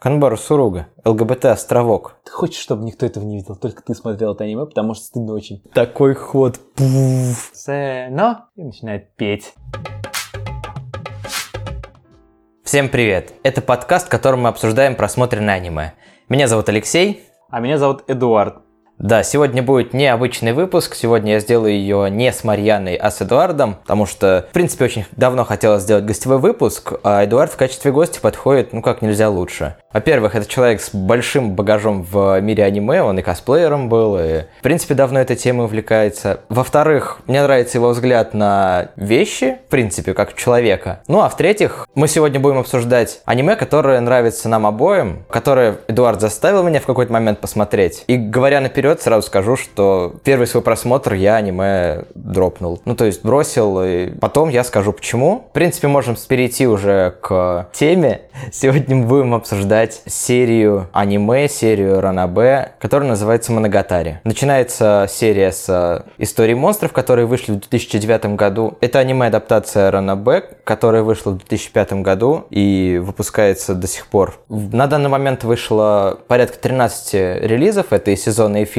Канбару Суруга, ЛГБТ-островок. Ты хочешь, чтобы никто этого не видел, только ты смотрел это аниме, потому что стыдно очень. Такой ход. Пуф. Сэно и начинает петь. Всем привет! Это подкаст, в котором мы обсуждаем просмотренное аниме. Меня зовут Алексей. А меня зовут Эдуард. Да, сегодня будет необычный выпуск. Сегодня я сделаю ее не с Марьяной, а с Эдуардом, потому что, в принципе, очень давно хотела сделать гостевой выпуск, а Эдуард в качестве гостя подходит, ну, как нельзя лучше. Во-первых, это человек с большим багажом в мире аниме, он и косплеером был, и, в принципе, давно этой темой увлекается. Во-вторых, мне нравится его взгляд на вещи, в принципе, как человека. Ну, а в-третьих, мы сегодня будем обсуждать аниме, которое нравится нам обоим, которое Эдуард заставил меня в какой-то момент посмотреть. И говоря наперед, сразу скажу, что первый свой просмотр я аниме дропнул. Ну, то есть бросил, и потом я скажу почему. В принципе, можем перейти уже к теме. Сегодня мы будем обсуждать серию аниме, серию Ранабе, которая называется Моногатари. Начинается серия с истории монстров, которые вышли в 2009 году. Это аниме-адаптация Ранабе, которая вышла в 2005 году и выпускается до сих пор. На данный момент вышло порядка 13 релизов, это и сезонные фильмы.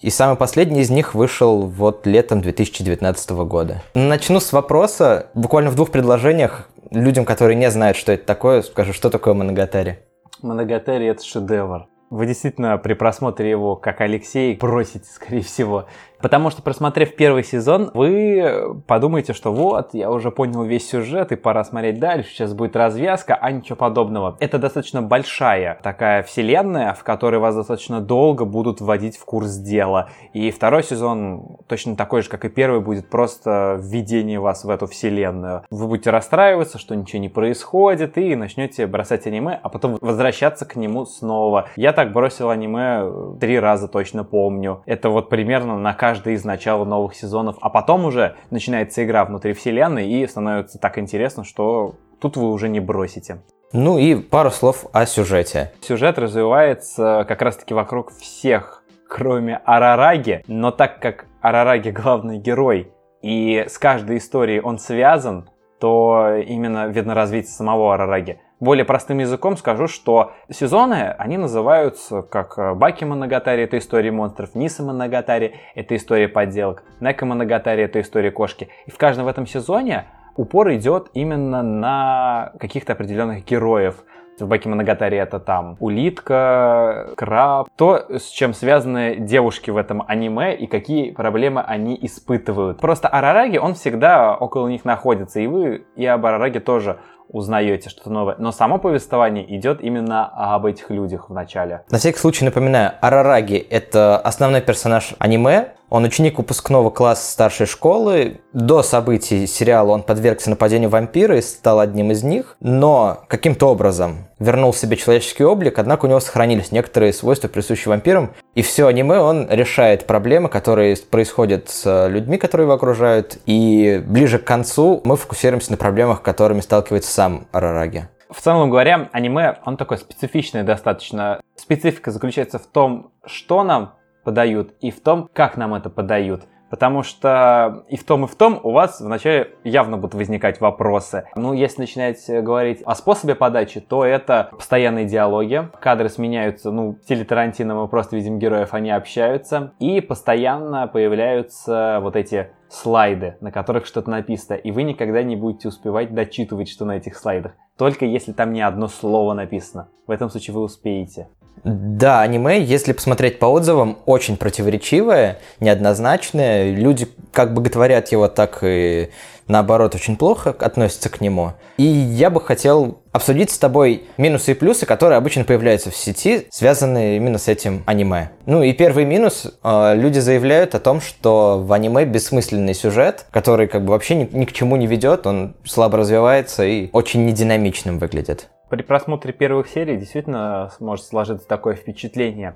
И самый последний из них вышел вот летом 2019 года. Начну с вопроса, буквально в двух предложениях, людям, которые не знают, что это такое, скажу, что такое Моногатари. Моногатери это шедевр. Вы действительно при просмотре его, как Алексей, бросите, скорее всего. Потому что, просмотрев первый сезон, вы подумаете, что вот, я уже понял весь сюжет, и пора смотреть дальше, сейчас будет развязка, а ничего подобного. Это достаточно большая такая вселенная, в которой вас достаточно долго будут вводить в курс дела. И второй сезон точно такой же, как и первый, будет просто введение вас в эту вселенную. Вы будете расстраиваться, что ничего не происходит, и начнете бросать аниме, а потом возвращаться к нему снова. Я так бросил аниме три раза точно помню. Это вот примерно на каждый каждый из начала новых сезонов, а потом уже начинается игра внутри вселенной и становится так интересно, что тут вы уже не бросите. Ну и пару слов о сюжете. Сюжет развивается как раз-таки вокруг всех, кроме Арараги, но так как Арараги главный герой, и с каждой историей он связан, то именно видно развитие самого Арараги. Более простым языком скажу, что сезоны, они называются как э, Баки Моногатари — это история монстров, Ниса Моногатари — это история подделок, Нека Моногатари — это история кошки. И в каждом в этом сезоне упор идет именно на каких-то определенных героев. В Баки Моногатари это там улитка, краб, то, с чем связаны девушки в этом аниме и какие проблемы они испытывают. Просто Арараги, он всегда около них находится, и вы и об Арараге тоже узнаете что-то новое. Но само повествование идет именно об этих людях в начале. На всякий случай напоминаю, Арараги — это основной персонаж аниме, он ученик выпускного класса старшей школы. До событий сериала он подвергся нападению вампира и стал одним из них. Но каким-то образом вернул себе человеческий облик, однако у него сохранились некоторые свойства, присущие вампирам. И все аниме он решает проблемы, которые происходят с людьми, которые его окружают. И ближе к концу мы фокусируемся на проблемах, которыми сталкивается сам Арараги. В целом говоря, аниме, он такой специфичный достаточно. Специфика заключается в том, что нам подают, и в том, как нам это подают. Потому что и в том, и в том у вас вначале явно будут возникать вопросы. Ну, если начинать говорить о способе подачи, то это постоянные диалоги. Кадры сменяются, ну, в стиле Тарантино мы просто видим героев, они общаются. И постоянно появляются вот эти слайды, на которых что-то написано. И вы никогда не будете успевать дочитывать, что на этих слайдах. Только если там не одно слово написано. В этом случае вы успеете. Да, аниме, если посмотреть по отзывам, очень противоречивое, неоднозначное. Люди как бы боготворят его, так и наоборот очень плохо относятся к нему. И я бы хотел обсудить с тобой минусы и плюсы, которые обычно появляются в сети, связанные именно с этим аниме. Ну и первый минус. Э, люди заявляют о том, что в аниме бессмысленный сюжет, который как бы вообще ни, ни к чему не ведет, он слабо развивается и очень нединамичным выглядит. При просмотре первых серий действительно может сложиться такое впечатление.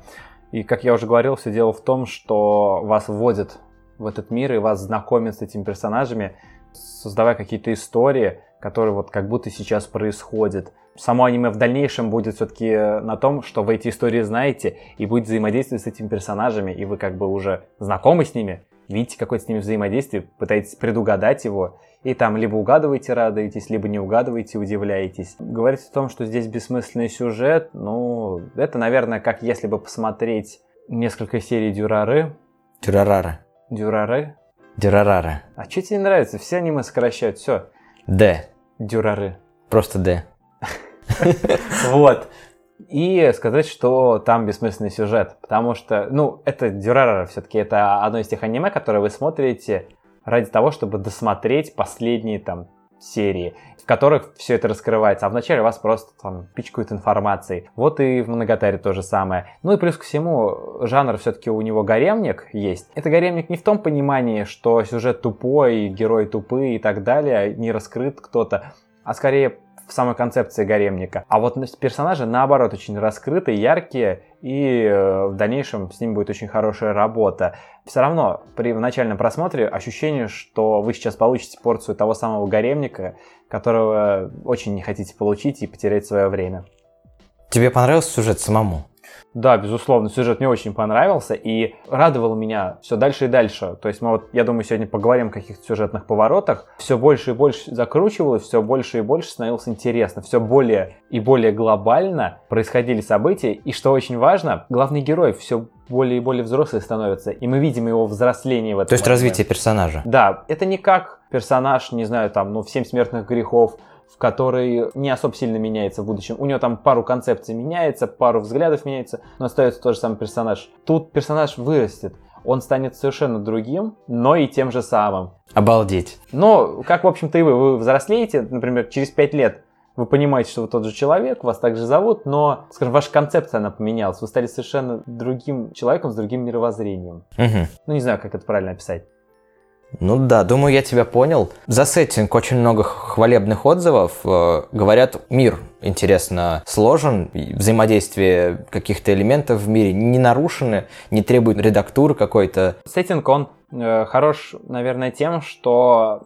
И, как я уже говорил, все дело в том, что вас вводят в этот мир и вас знакомят с этими персонажами, создавая какие-то истории, которые вот как будто сейчас происходят. Само аниме в дальнейшем будет все-таки на том, что вы эти истории знаете и будет взаимодействовать с этими персонажами, и вы как бы уже знакомы с ними, видите какое-то с ними взаимодействие, пытаетесь предугадать его, и там либо угадываете, радуетесь, либо не угадываете, удивляетесь. Говорить о том, что здесь бессмысленный сюжет, ну, это, наверное, как если бы посмотреть несколько серий Дюрары. Дюрарара. Дюрары? Дюрарара. А что тебе не нравится? Все аниме сокращают, все. Д. Дюрары. Просто Д. Вот. И сказать, что там бессмысленный сюжет. Потому что, ну, это Дюрарара все-таки. Это одно из тех аниме, которые вы смотрите ради того, чтобы досмотреть последние там серии, в которых все это раскрывается, а вначале вас просто там пичкают информацией. Вот и в Моногатаре то же самое. Ну и плюс ко всему, жанр все-таки у него гаремник есть. Это гаремник не в том понимании, что сюжет тупой, герой тупые и так далее, не раскрыт кто-то, а скорее в самой концепции гаремника. А вот персонажи, наоборот, очень раскрытые, яркие, и э, в дальнейшем с ним будет очень хорошая работа. Все равно при начальном просмотре ощущение, что вы сейчас получите порцию того самого гаремника, которого очень не хотите получить и потерять свое время. Тебе понравился сюжет самому? Да, безусловно, сюжет мне очень понравился и радовал меня все дальше и дальше. То есть мы вот, я думаю, сегодня поговорим о каких-то сюжетных поворотах. Все больше и больше закручивалось, все больше и больше становилось интересно, все более и более глобально происходили события. И что очень важно, главный герой все более и более взрослый становится, и мы видим его взросление в этом. То есть момент. развитие персонажа. Да, это не как персонаж, не знаю, там, ну, в «Семь смертных грехов», в которой не особо сильно меняется в будущем. У него там пару концепций меняется, пару взглядов меняется, но остается тот же самый персонаж. Тут персонаж вырастет, он станет совершенно другим, но и тем же самым. Обалдеть. Но, как, в общем-то, и вы, вы взрослеете, например, через 5 лет вы понимаете, что вы тот же человек, вас также зовут, но, скажем, ваша концепция, она поменялась. Вы стали совершенно другим человеком с другим мировоззрением. Угу. Ну, не знаю, как это правильно описать. Ну да, думаю, я тебя понял. За сеттинг очень много хвалебных отзывов. Э, говорят, мир интересно сложен, взаимодействие каких-то элементов в мире не нарушены, не требует редактуры какой-то. Сеттинг, он э, хорош, наверное, тем, что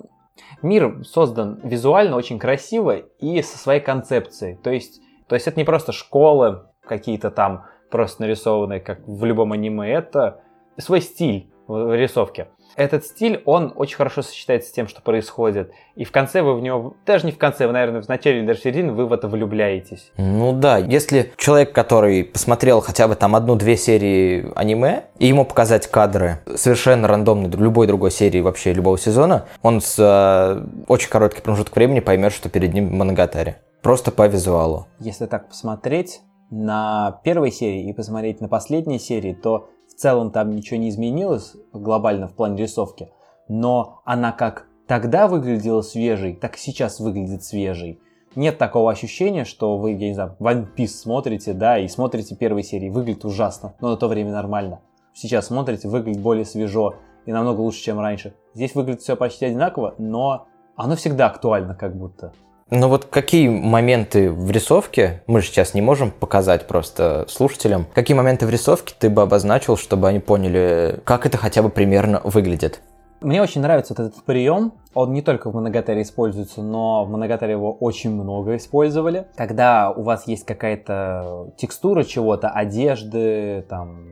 мир создан визуально очень красиво и со своей концепцией. То есть, то есть это не просто школы какие-то там просто нарисованные, как в любом аниме, это свой стиль в рисовке этот стиль, он очень хорошо сочетается с тем, что происходит. И в конце вы в него, даже не в конце, вы, наверное, в начале или даже в середине, вы в это влюбляетесь. Ну да, если человек, который посмотрел хотя бы там одну-две серии аниме, и ему показать кадры совершенно рандомно любой другой серии вообще любого сезона, он с э, очень короткий промежуток времени поймет, что перед ним Моногатари. Просто по визуалу. Если так посмотреть на первой серии и посмотреть на последней серии, то целом там ничего не изменилось глобально в плане рисовки, но она как тогда выглядела свежей, так и сейчас выглядит свежей. Нет такого ощущения, что вы, я не знаю, One Piece смотрите, да, и смотрите первые серии, выглядит ужасно, но на то время нормально. Сейчас смотрите, выглядит более свежо и намного лучше, чем раньше. Здесь выглядит все почти одинаково, но оно всегда актуально как будто. Ну вот какие моменты в рисовке, мы же сейчас не можем показать просто слушателям, какие моменты в рисовке ты бы обозначил, чтобы они поняли, как это хотя бы примерно выглядит? Мне очень нравится вот этот прием. Он не только в Моногатаре используется, но в Моногатаре его очень много использовали. Когда у вас есть какая-то текстура чего-то, одежды, там,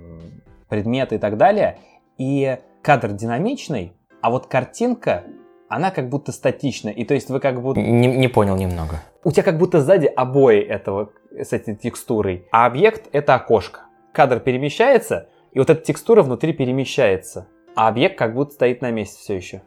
предметы и так далее, и кадр динамичный, а вот картинка она как будто статична. И то есть вы как будто... Не, не понял немного. У тебя как будто сзади обои этого с этой текстурой, а объект это окошко. Кадр перемещается, и вот эта текстура внутри перемещается, а объект как будто стоит на месте все еще.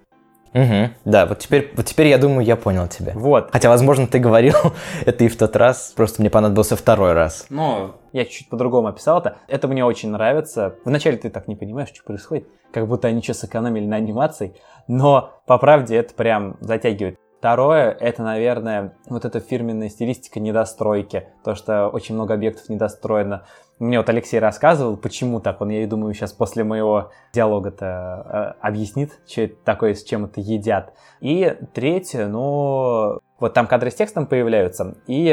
Угу, да, вот теперь, вот теперь я думаю, я понял тебя. Вот. Хотя, возможно, ты говорил это и в тот раз, просто мне понадобился второй раз. Ну, я чуть-чуть по-другому описал это. Это мне очень нравится. Вначале ты так не понимаешь, что происходит, как будто они что сэкономили на анимации, но по правде это прям затягивает. Второе, это, наверное, вот эта фирменная стилистика недостройки, то, что очень много объектов недостроено. Мне вот Алексей рассказывал, почему так. Он, я думаю, сейчас после моего диалога-то э, объяснит, что это такое, с чем это едят. И третье, ну, вот там кадры с текстом появляются, и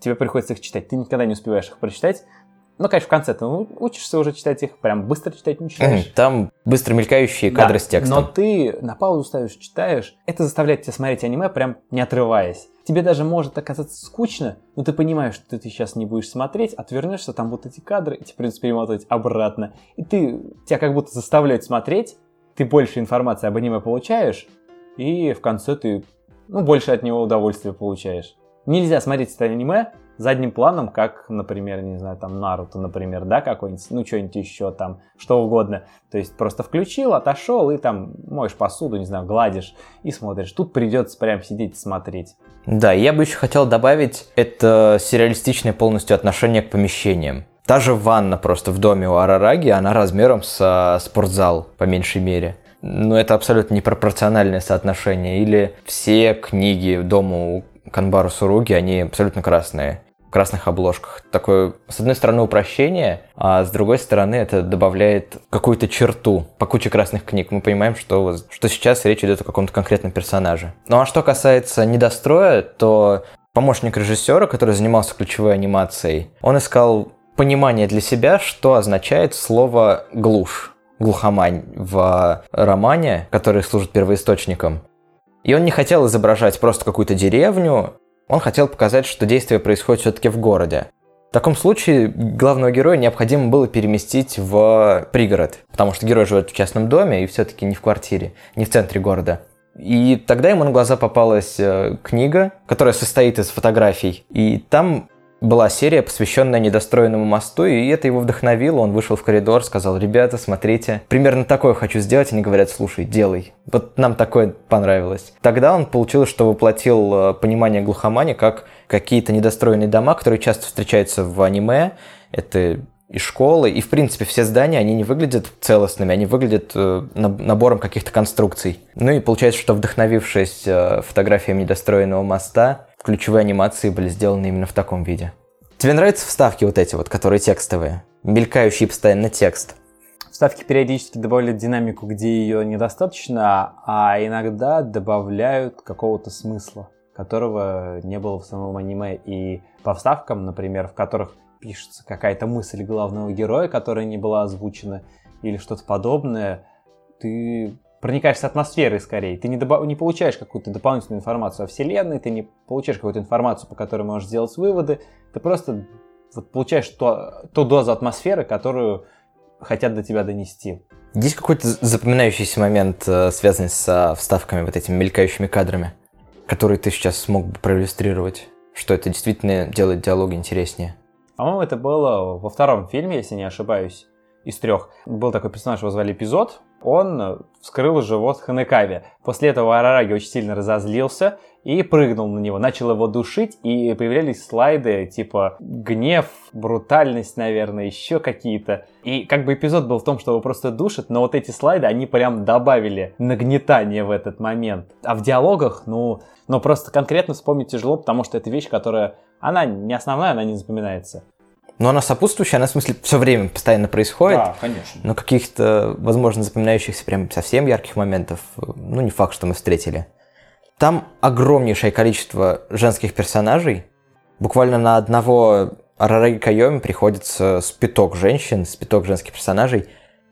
тебе приходится их читать. Ты никогда не успеваешь их прочитать, ну, конечно, в конце ты учишься уже читать их, прям быстро читать не читаешь. Там быстро мелькающие кадры да, с текстом. Но ты на паузу ставишь, читаешь. Это заставляет тебя смотреть аниме, прям не отрываясь. Тебе даже может оказаться скучно, но ты понимаешь, что ты сейчас не будешь смотреть, отвернешься, там будут эти кадры, и тебе придется перемотать обратно. И ты, тебя как будто заставляют смотреть, ты больше информации об аниме получаешь, и в конце ты ну, больше от него удовольствия получаешь. Нельзя смотреть это аниме задним планом, как, например, не знаю, там Наруто, например, да, какой-нибудь, ну, что-нибудь еще там, что угодно. То есть просто включил, отошел и там моешь посуду, не знаю, гладишь и смотришь. Тут придется прям сидеть и смотреть. Да, я бы еще хотел добавить, это сюрреалистичное полностью отношение к помещениям. Та же ванна просто в доме у Арараги, она размером со спортзал, по меньшей мере. Но это абсолютно непропорциональное соотношение. Или все книги дома у Канбару Суруги, они абсолютно красные красных обложках. Такое, с одной стороны, упрощение, а с другой стороны, это добавляет какую-то черту по куче красных книг. Мы понимаем, что, что сейчас речь идет о каком-то конкретном персонаже. Ну а что касается недостроя, то помощник режиссера, который занимался ключевой анимацией, он искал понимание для себя, что означает слово «глушь» глухомань в романе, который служит первоисточником. И он не хотел изображать просто какую-то деревню, он хотел показать, что действие происходит все-таки в городе. В таком случае главного героя необходимо было переместить в пригород, потому что герой живет в частном доме и все-таки не в квартире, не в центре города. И тогда ему на глаза попалась э, книга, которая состоит из фотографий. И там была серия, посвященная недостроенному мосту, и это его вдохновило. Он вышел в коридор, сказал, ребята, смотрите, примерно такое хочу сделать. Они говорят, слушай, делай. Вот нам такое понравилось. Тогда он получилось, что воплотил э, понимание глухомани как какие-то недостроенные дома, которые часто встречаются в аниме. Это и школы, и в принципе все здания, они не выглядят целостными, они выглядят э, набором каких-то конструкций. Ну и получается, что вдохновившись э, фотографиями недостроенного моста, ключевые анимации были сделаны именно в таком виде. Тебе нравятся вставки вот эти вот, которые текстовые? Мелькающий постоянно текст. Вставки периодически добавляют динамику, где ее недостаточно, а иногда добавляют какого-то смысла, которого не было в самом аниме. И по вставкам, например, в которых пишется какая-то мысль главного героя, которая не была озвучена, или что-то подобное, ты проникаешься атмосферой скорее. Ты не, добав... не получаешь какую-то дополнительную информацию о Вселенной, ты не получаешь какую-то информацию, по которой можешь сделать выводы. Ты просто вот, получаешь то, ту дозу атмосферы, которую хотят до тебя донести. Есть какой-то запоминающийся момент, э, связанный с вставками, вот этими мелькающими кадрами, который ты сейчас смог бы проиллюстрировать? Что это действительно делает диалоги интереснее? По-моему, это было во втором фильме, если не ошибаюсь, из трех. Был такой персонаж, его звали Эпизод, он вскрыл живот Ханекаве. После этого Арараги очень сильно разозлился и прыгнул на него, начал его душить, и появлялись слайды типа гнев, брутальность, наверное, еще какие-то. И как бы эпизод был в том, что его просто душат, но вот эти слайды, они прям добавили нагнетание в этот момент. А в диалогах, ну, ну просто конкретно вспомнить тяжело, потому что это вещь, которая, она не основная, она не запоминается но она сопутствующая, она в смысле все время постоянно происходит. Да, конечно. Но каких-то, возможно, запоминающихся прям совсем ярких моментов, ну, не факт, что мы встретили. Там огромнейшее количество женских персонажей. Буквально на одного Арараги Кайоми приходится спиток женщин, спиток женских персонажей.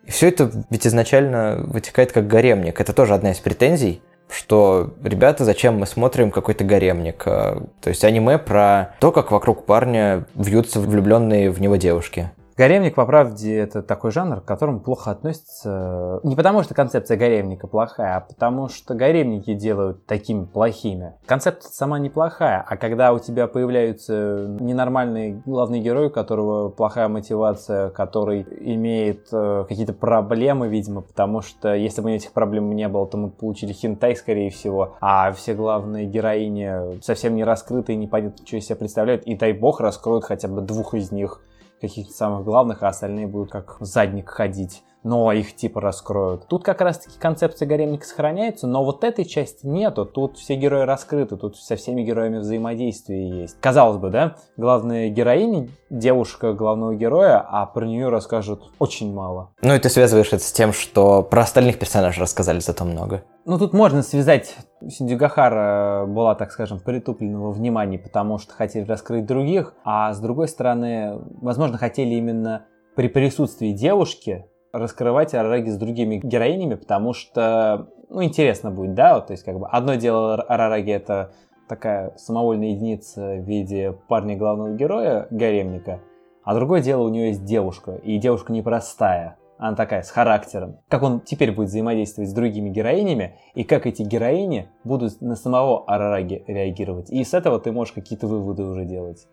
И все это ведь изначально вытекает как гаремник. Это тоже одна из претензий – что, ребята, зачем мы смотрим какой-то гаремник? А, то есть аниме про то, как вокруг парня вьются влюбленные в него девушки. Гаремник, по правде, это такой жанр, к которому плохо относится не потому, что концепция гаремника плохая, а потому что гаремники делают такими плохими. Концепция сама неплохая, а когда у тебя появляются ненормальные главные герои, у которого плохая мотивация, который имеет э, какие-то проблемы, видимо, потому что если бы этих проблем не было, то мы получили хинтай, скорее всего, а все главные героини совсем не раскрыты и непонятно, что из себя представляют, и дай бог раскроют хотя бы двух из них каких-то самых главных, а остальные будут как задник ходить но их типа раскроют. Тут как раз-таки концепция гаремника сохраняется, но вот этой части нету. Тут все герои раскрыты, тут со всеми героями взаимодействие есть. Казалось бы, да, главная героиня, девушка главного героя, а про нее расскажут очень мало. Ну и ты связываешь это с тем, что про остальных персонажей рассказали зато много. Ну тут можно связать Синдзюгахара была, так скажем, притупленного внимания, потому что хотели раскрыть других, а с другой стороны, возможно, хотели именно при присутствии девушки раскрывать Арараги с другими героинями, потому что, ну, интересно будет, да, вот, то есть, как бы, одно дело Арараги это такая самовольная единица в виде парня главного героя, гаремника, а другое дело у нее есть девушка, и девушка непростая. она такая, с характером. Как он теперь будет взаимодействовать с другими героинями, и как эти героини будут на самого Арараги реагировать. И с этого ты можешь какие-то выводы уже делать.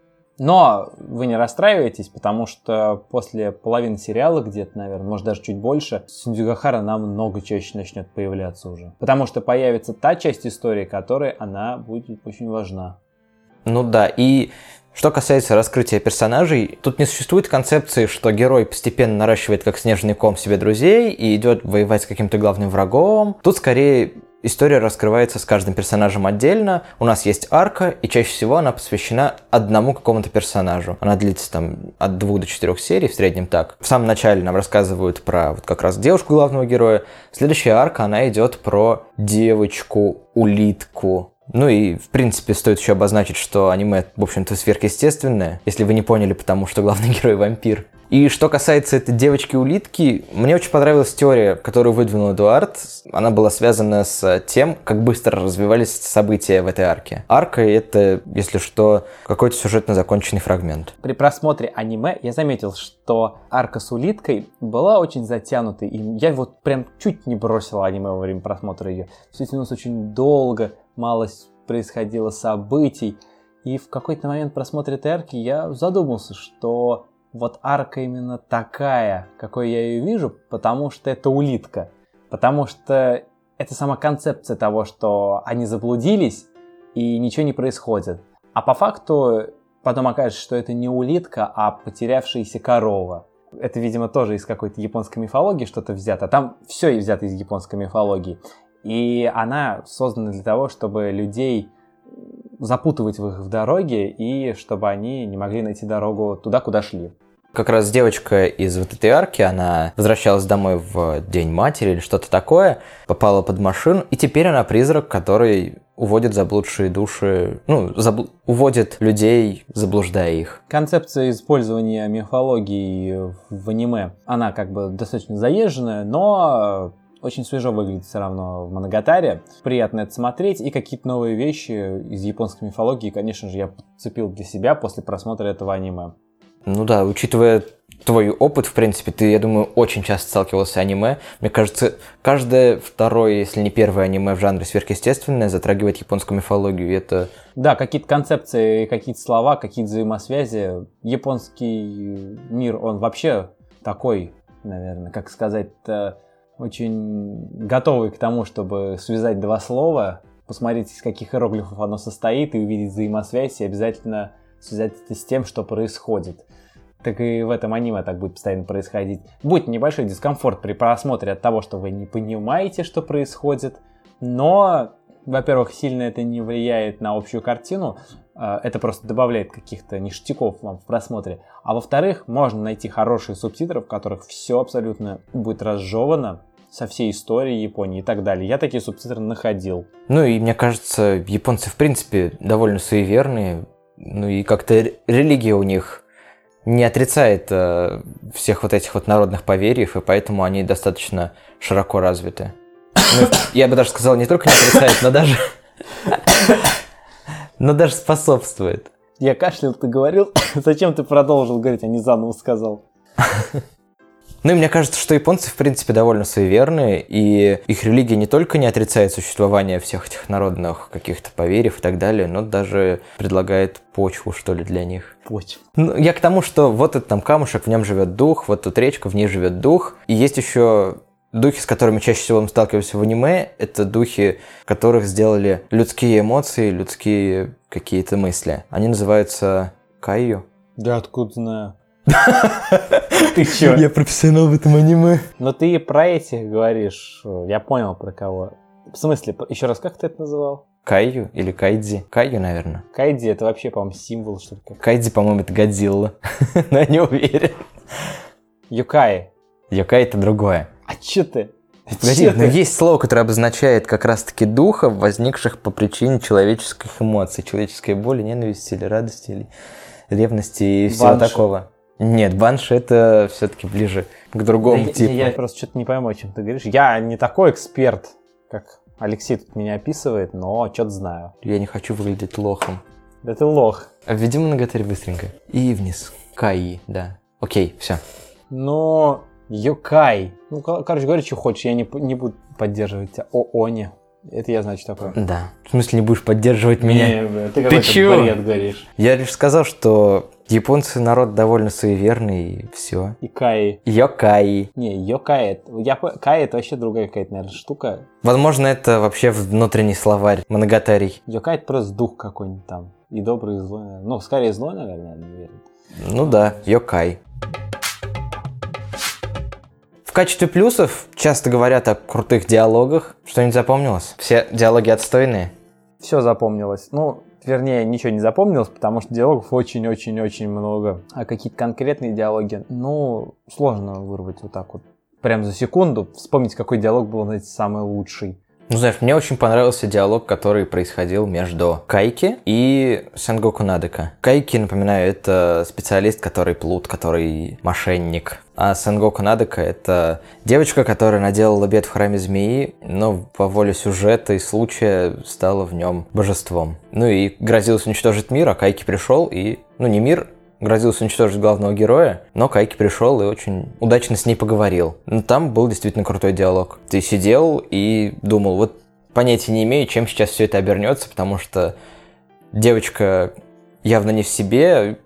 Но вы не расстраивайтесь, потому что после половины сериала, где-то, наверное, может даже чуть больше, Синдзюгахара намного чаще начнет появляться уже. Потому что появится та часть истории, которой она будет очень важна. Ну да, и что касается раскрытия персонажей, тут не существует концепции, что герой постепенно наращивает как снежный ком себе друзей и идет воевать с каким-то главным врагом. Тут скорее история раскрывается с каждым персонажем отдельно. У нас есть арка, и чаще всего она посвящена одному какому-то персонажу. Она длится там от двух до четырех серий, в среднем так. В самом начале нам рассказывают про вот как раз девушку главного героя. Следующая арка, она идет про девочку-улитку. Ну и, в принципе, стоит еще обозначить, что аниме, в общем-то, сверхъестественное, если вы не поняли, потому что главный герой вампир. И что касается этой девочки-улитки, мне очень понравилась теория, которую выдвинул Эдуард. Она была связана с тем, как быстро развивались события в этой арке. Арка — это, если что, какой-то сюжетно законченный фрагмент. При просмотре аниме я заметил, что арка с улиткой была очень затянутой. И я вот прям чуть не бросил аниме во время просмотра ее. Все тянулось очень долго, мало происходило событий. И в какой-то момент просмотра этой арки я задумался, что вот арка именно такая, какой я ее вижу, потому что это улитка. Потому что это сама концепция того, что они заблудились и ничего не происходит. А по факту потом окажется, что это не улитка, а потерявшаяся корова. Это, видимо, тоже из какой-то японской мифологии что-то взято. Там все взято из японской мифологии. И она создана для того, чтобы людей запутывать в их в дороге и чтобы они не могли найти дорогу туда, куда шли. Как раз девочка из вот этой арки, она возвращалась домой в День матери или что-то такое, попала под машину, и теперь она призрак, который уводит заблудшие души, ну, забл... уводит людей, заблуждая их. Концепция использования мифологии в аниме, она как бы достаточно заезженная, но очень свежо выглядит все равно в Моногатаре. Приятно это смотреть. И какие-то новые вещи из японской мифологии, конечно же, я подцепил для себя после просмотра этого аниме. Ну да, учитывая твой опыт, в принципе, ты, я думаю, очень часто сталкивался с аниме. Мне кажется, каждое второе, если не первое аниме в жанре сверхъестественное затрагивает японскую мифологию, и это... Да, какие-то концепции, какие-то слова, какие-то взаимосвязи. Японский мир, он вообще такой, наверное, как сказать очень готовый к тому, чтобы связать два слова, посмотреть, из каких иероглифов оно состоит, и увидеть взаимосвязь, и обязательно связать это с тем, что происходит. Так и в этом аниме так будет постоянно происходить. Будет небольшой дискомфорт при просмотре от того, что вы не понимаете, что происходит, но, во-первых, сильно это не влияет на общую картину, а, это просто добавляет каких-то ништяков вам в просмотре. А во-вторых, можно найти хорошие субтитры, в которых все абсолютно будет разжевано, со всей историей Японии и так далее. Я такие субтитры находил. Ну и мне кажется, японцы в принципе довольно суеверные. Ну и как-то религия у них не отрицает э, всех вот этих вот народных поверьев, и поэтому они достаточно широко развиты. Ну, я бы даже сказал, не только не отрицает, но даже... но даже способствует. Я кашлял, ты говорил. Зачем ты продолжил говорить, а не заново сказал? Ну и мне кажется, что японцы, в принципе, довольно суеверные, и их религия не только не отрицает существование всех этих народных каких-то поверьев и так далее, но даже предлагает почву, что ли, для них. Почву. Ну, я к тому, что вот этот там камушек, в нем живет дух, вот тут речка, в ней живет дух, и есть еще Духи, с которыми чаще всего мы сталкиваемся в аниме, это духи, которых сделали людские эмоции, людские какие-то мысли. Они называются Кайю. Да откуда знаю? Ты чё? Я профессионал в этом аниме. Но ты про этих говоришь. Я понял про кого. В смысле, еще раз, как ты это называл? Кайю или Кайдзи? Кайю, наверное. Кайдзи это вообще, по-моему, символ, что ли? Кайдзи, по-моему, это Годзилла. Но я не уверен. Юкай. Юкай это другое. А чё ты? Погоди, но есть слово, которое обозначает как раз-таки духов, возникших по причине человеческих эмоций, человеческой боли, ненависти или радости, или ревности и всего такого. Нет, банши это все-таки ближе к другому да типу. Я, я просто что-то не пойму, о чем ты говоришь. Я не такой эксперт, как Алексей тут меня описывает, но что-то знаю. Я не хочу выглядеть лохом. Да ты лох. Введи многотарь быстренько. И вниз. Каи, да. Окей, все. Но Йокай. Ну, кор- короче, говори, что хочешь, я не, не буду поддерживать тебя. О, Они. Это я знаю, что такое. Да. В смысле, не будешь поддерживать меня? Не, ты какой-то чё? говоришь. Я лишь сказал, что японцы народ довольно суеверный, и все. И Каи. Йокаи. Не, Йокай, это- я, Кай это вообще другая какая-то, наверное, штука. Возможно, это вообще внутренний словарь моногатарий. Йокай это просто дух какой-нибудь там. И добрый, и злой, наверное. Ну, скорее злой, наверное, уверен. Ну да, йокай. В качестве плюсов часто говорят о крутых диалогах. Что-нибудь запомнилось? Все диалоги отстойные. Все запомнилось. Ну, вернее, ничего не запомнилось, потому что диалогов очень-очень-очень много. А какие-то конкретные диалоги, ну, сложно вырвать вот так вот. Прям за секунду вспомнить, какой диалог был, знаете, самый лучший. Ну, знаешь, мне очень понравился диалог, который происходил между Кайки и Сенгоку Надека. Кайки, напоминаю, это специалист, который плут, который мошенник. А Сенгоку Надека — это девочка, которая наделала бед в храме змеи, но по воле сюжета и случая стала в нем божеством. Ну и грозилась уничтожить мир, а Кайки пришел и... Ну, не мир, грозился уничтожить главного героя, но Кайки пришел и очень удачно с ней поговорил. Ну, там был действительно крутой диалог. Ты сидел и думал, вот понятия не имею, чем сейчас все это обернется, потому что девочка явно не в себе,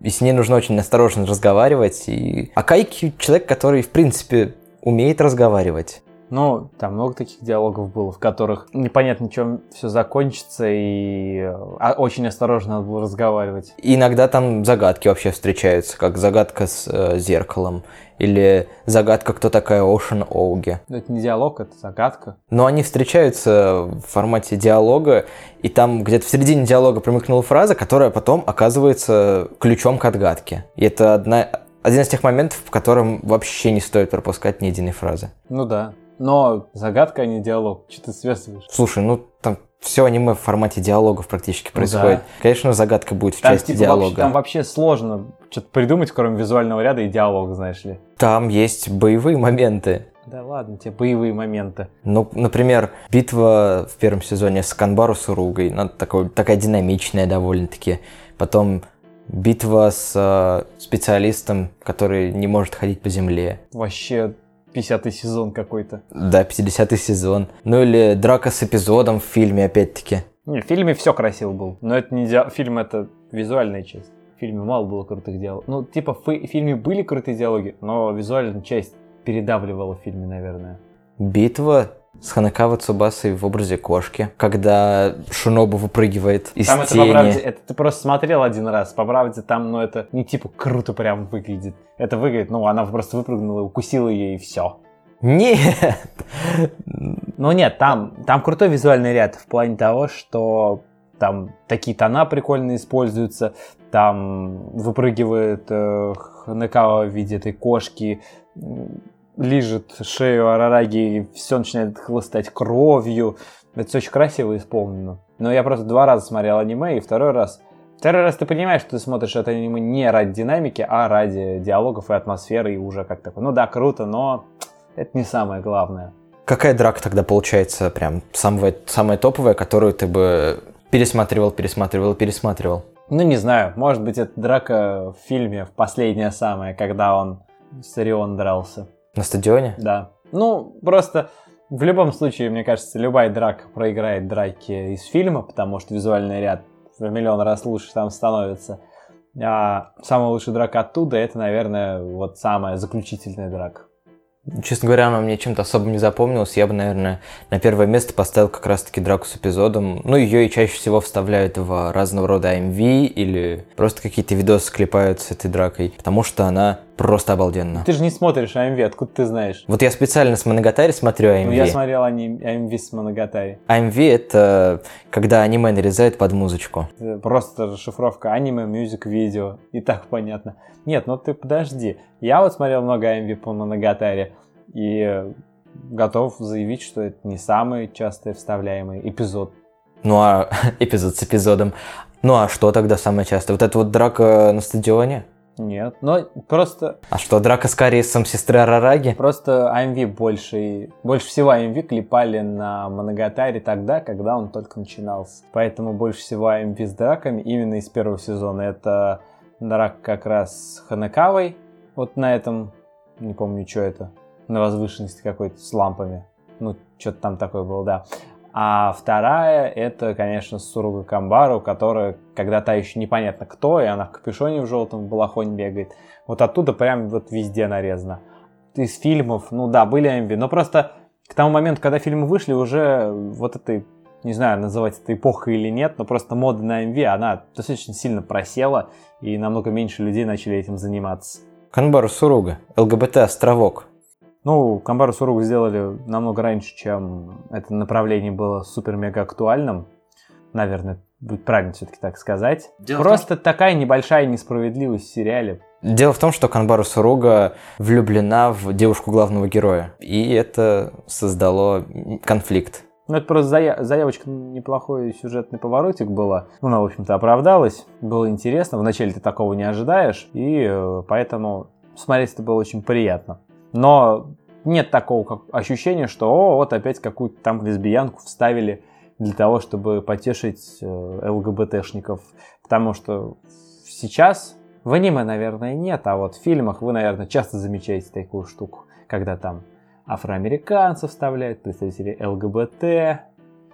и с ней нужно очень осторожно разговаривать. И... А Кайки человек, который, в принципе, умеет разговаривать. Ну, там много таких диалогов было, в которых непонятно, чем все закончится, и э, а, очень осторожно надо было разговаривать. Иногда там загадки вообще встречаются, как загадка с э, зеркалом, или загадка, кто такая Оушен Оуги. Но это не диалог, это загадка. Но они встречаются в формате диалога, и там где-то в середине диалога промелькнула фраза, которая потом оказывается ключом к отгадке. И это одна, один из тех моментов, в котором вообще не стоит пропускать ни единой фразы. Ну да. Но загадка, а не диалог. Что ты связываешь? Слушай, ну там все аниме в формате диалогов практически Ну происходит. да. Конечно, загадка будет в Там, части типа, диалога. вообще, там вообще сложно что-то придумать, кроме визуального ряда и диалога, знаешь ли. Там есть боевые моменты. Да ладно, те боевые моменты. Ну, например, битва в первом сезоне с Канбару Суругой, ну, такой, такая динамичная довольно-таки. Потом битва с э, специалистом, который не может ходить по земле. Вообще 50 сезон какой-то. Да, 50-й сезон. Ну или драка с эпизодом в фильме, опять-таки. Не, в фильме все красиво было. Но это не диа- фильм, это визуальная часть. В фильме мало было крутых диалогов. Ну, типа, в фильме были крутые диалоги, но визуальная часть передавливала в фильме, наверное. Битва с Ханекава Цубасой в образе кошки, когда Шинобу выпрыгивает из Там это, тени. по правде, это ты просто смотрел один раз. По правде, там, ну, это не типа круто прям выглядит. Это выглядит, ну, она просто выпрыгнула, укусила ее и все. Нет! Ну нет, там, там крутой визуальный ряд в плане того, что там такие тона прикольно используются, там выпрыгивает э, Ханекава в виде этой кошки, лижет шею Арараги, и все начинает хлыстать кровью. Это все очень красиво исполнено. Но я просто два раза смотрел аниме, и второй раз... Второй раз ты понимаешь, что ты смотришь это аниме не ради динамики, а ради диалогов и атмосферы, и уже как такое. Ну да, круто, но это не самое главное. Какая драка тогда получается прям самая, самая топовая, которую ты бы пересматривал, пересматривал, пересматривал? Ну, не знаю, может быть, это драка в фильме, в последняя самая, когда он с Орион дрался. На стадионе? Да. Ну, просто в любом случае, мне кажется, любая драка проиграет драке из фильма, потому что визуальный ряд в миллион раз лучше там становится. А самая лучшая драка оттуда, это, наверное, вот самая заключительная драка. Честно говоря, она мне чем-то особо не запомнилась. Я бы, наверное, на первое место поставил как раз-таки драку с эпизодом. Ну, ее и чаще всего вставляют в разного рода AMV или просто какие-то видосы клепают с этой дракой, потому что она просто обалденна. Ты же не смотришь AMV, откуда ты знаешь? Вот я специально с Моногатари смотрю AMV. Ну, я смотрел ани- AMV с Моногатари. AMV — это когда аниме нарезают под музычку. Это Просто расшифровка аниме, мюзик, видео. И так понятно. Нет, ну ты подожди. Я вот смотрел много AMV по Моногатаре. И готов заявить, что это не самый часто вставляемый эпизод. Ну а эпизод с эпизодом. Ну а что тогда самое частое? Вот эта вот драка на стадионе? Нет, но просто, А что, драка с Кариесом сестры Арараги? просто AMV больше, больше всего AMV клепали на Моногатаре тогда, когда он только начинался. Поэтому больше всего AMV с драками именно из первого сезона. Это драк как раз с Ханекавой, вот на этом не помню, что это, на возвышенности какой-то с лампами. Ну, что-то там такое было, да. А вторая, это, конечно, Суруга Камбару, которая, когда та еще непонятно кто, и она в капюшоне в желтом балахоне бегает. Вот оттуда прям вот везде нарезано. Из фильмов, ну да, были MV, но просто к тому моменту, когда фильмы вышли, уже вот этой, не знаю, называть это эпохой или нет, но просто мода на MV, она достаточно сильно просела, и намного меньше людей начали этим заниматься. Канбару Суруга, ЛГБТ-островок. Ну, Камбару Суругу сделали намного раньше, чем это направление было супер-мега актуальным. Наверное, будет правильно все-таки так сказать. Дело Просто том, такая небольшая несправедливость в сериале. Дело в том, что Канбару Суруга влюблена в девушку главного героя. И это создало конфликт. Ну, это просто зая- заявочка неплохой сюжетный поворотик была. Ну, она, в общем-то, оправдалась. Было интересно. Вначале ты такого не ожидаешь. И э, поэтому смотреть это было очень приятно. Но нет такого как ощущения, что о, вот опять какую-то там лесбиянку вставили для того, чтобы потешить э, ЛГБТшников. Потому что сейчас в аниме, наверное, нет, а вот в фильмах вы, наверное, часто замечаете такую штуку, когда там афроамериканцев вставляют, представители ЛГБТ.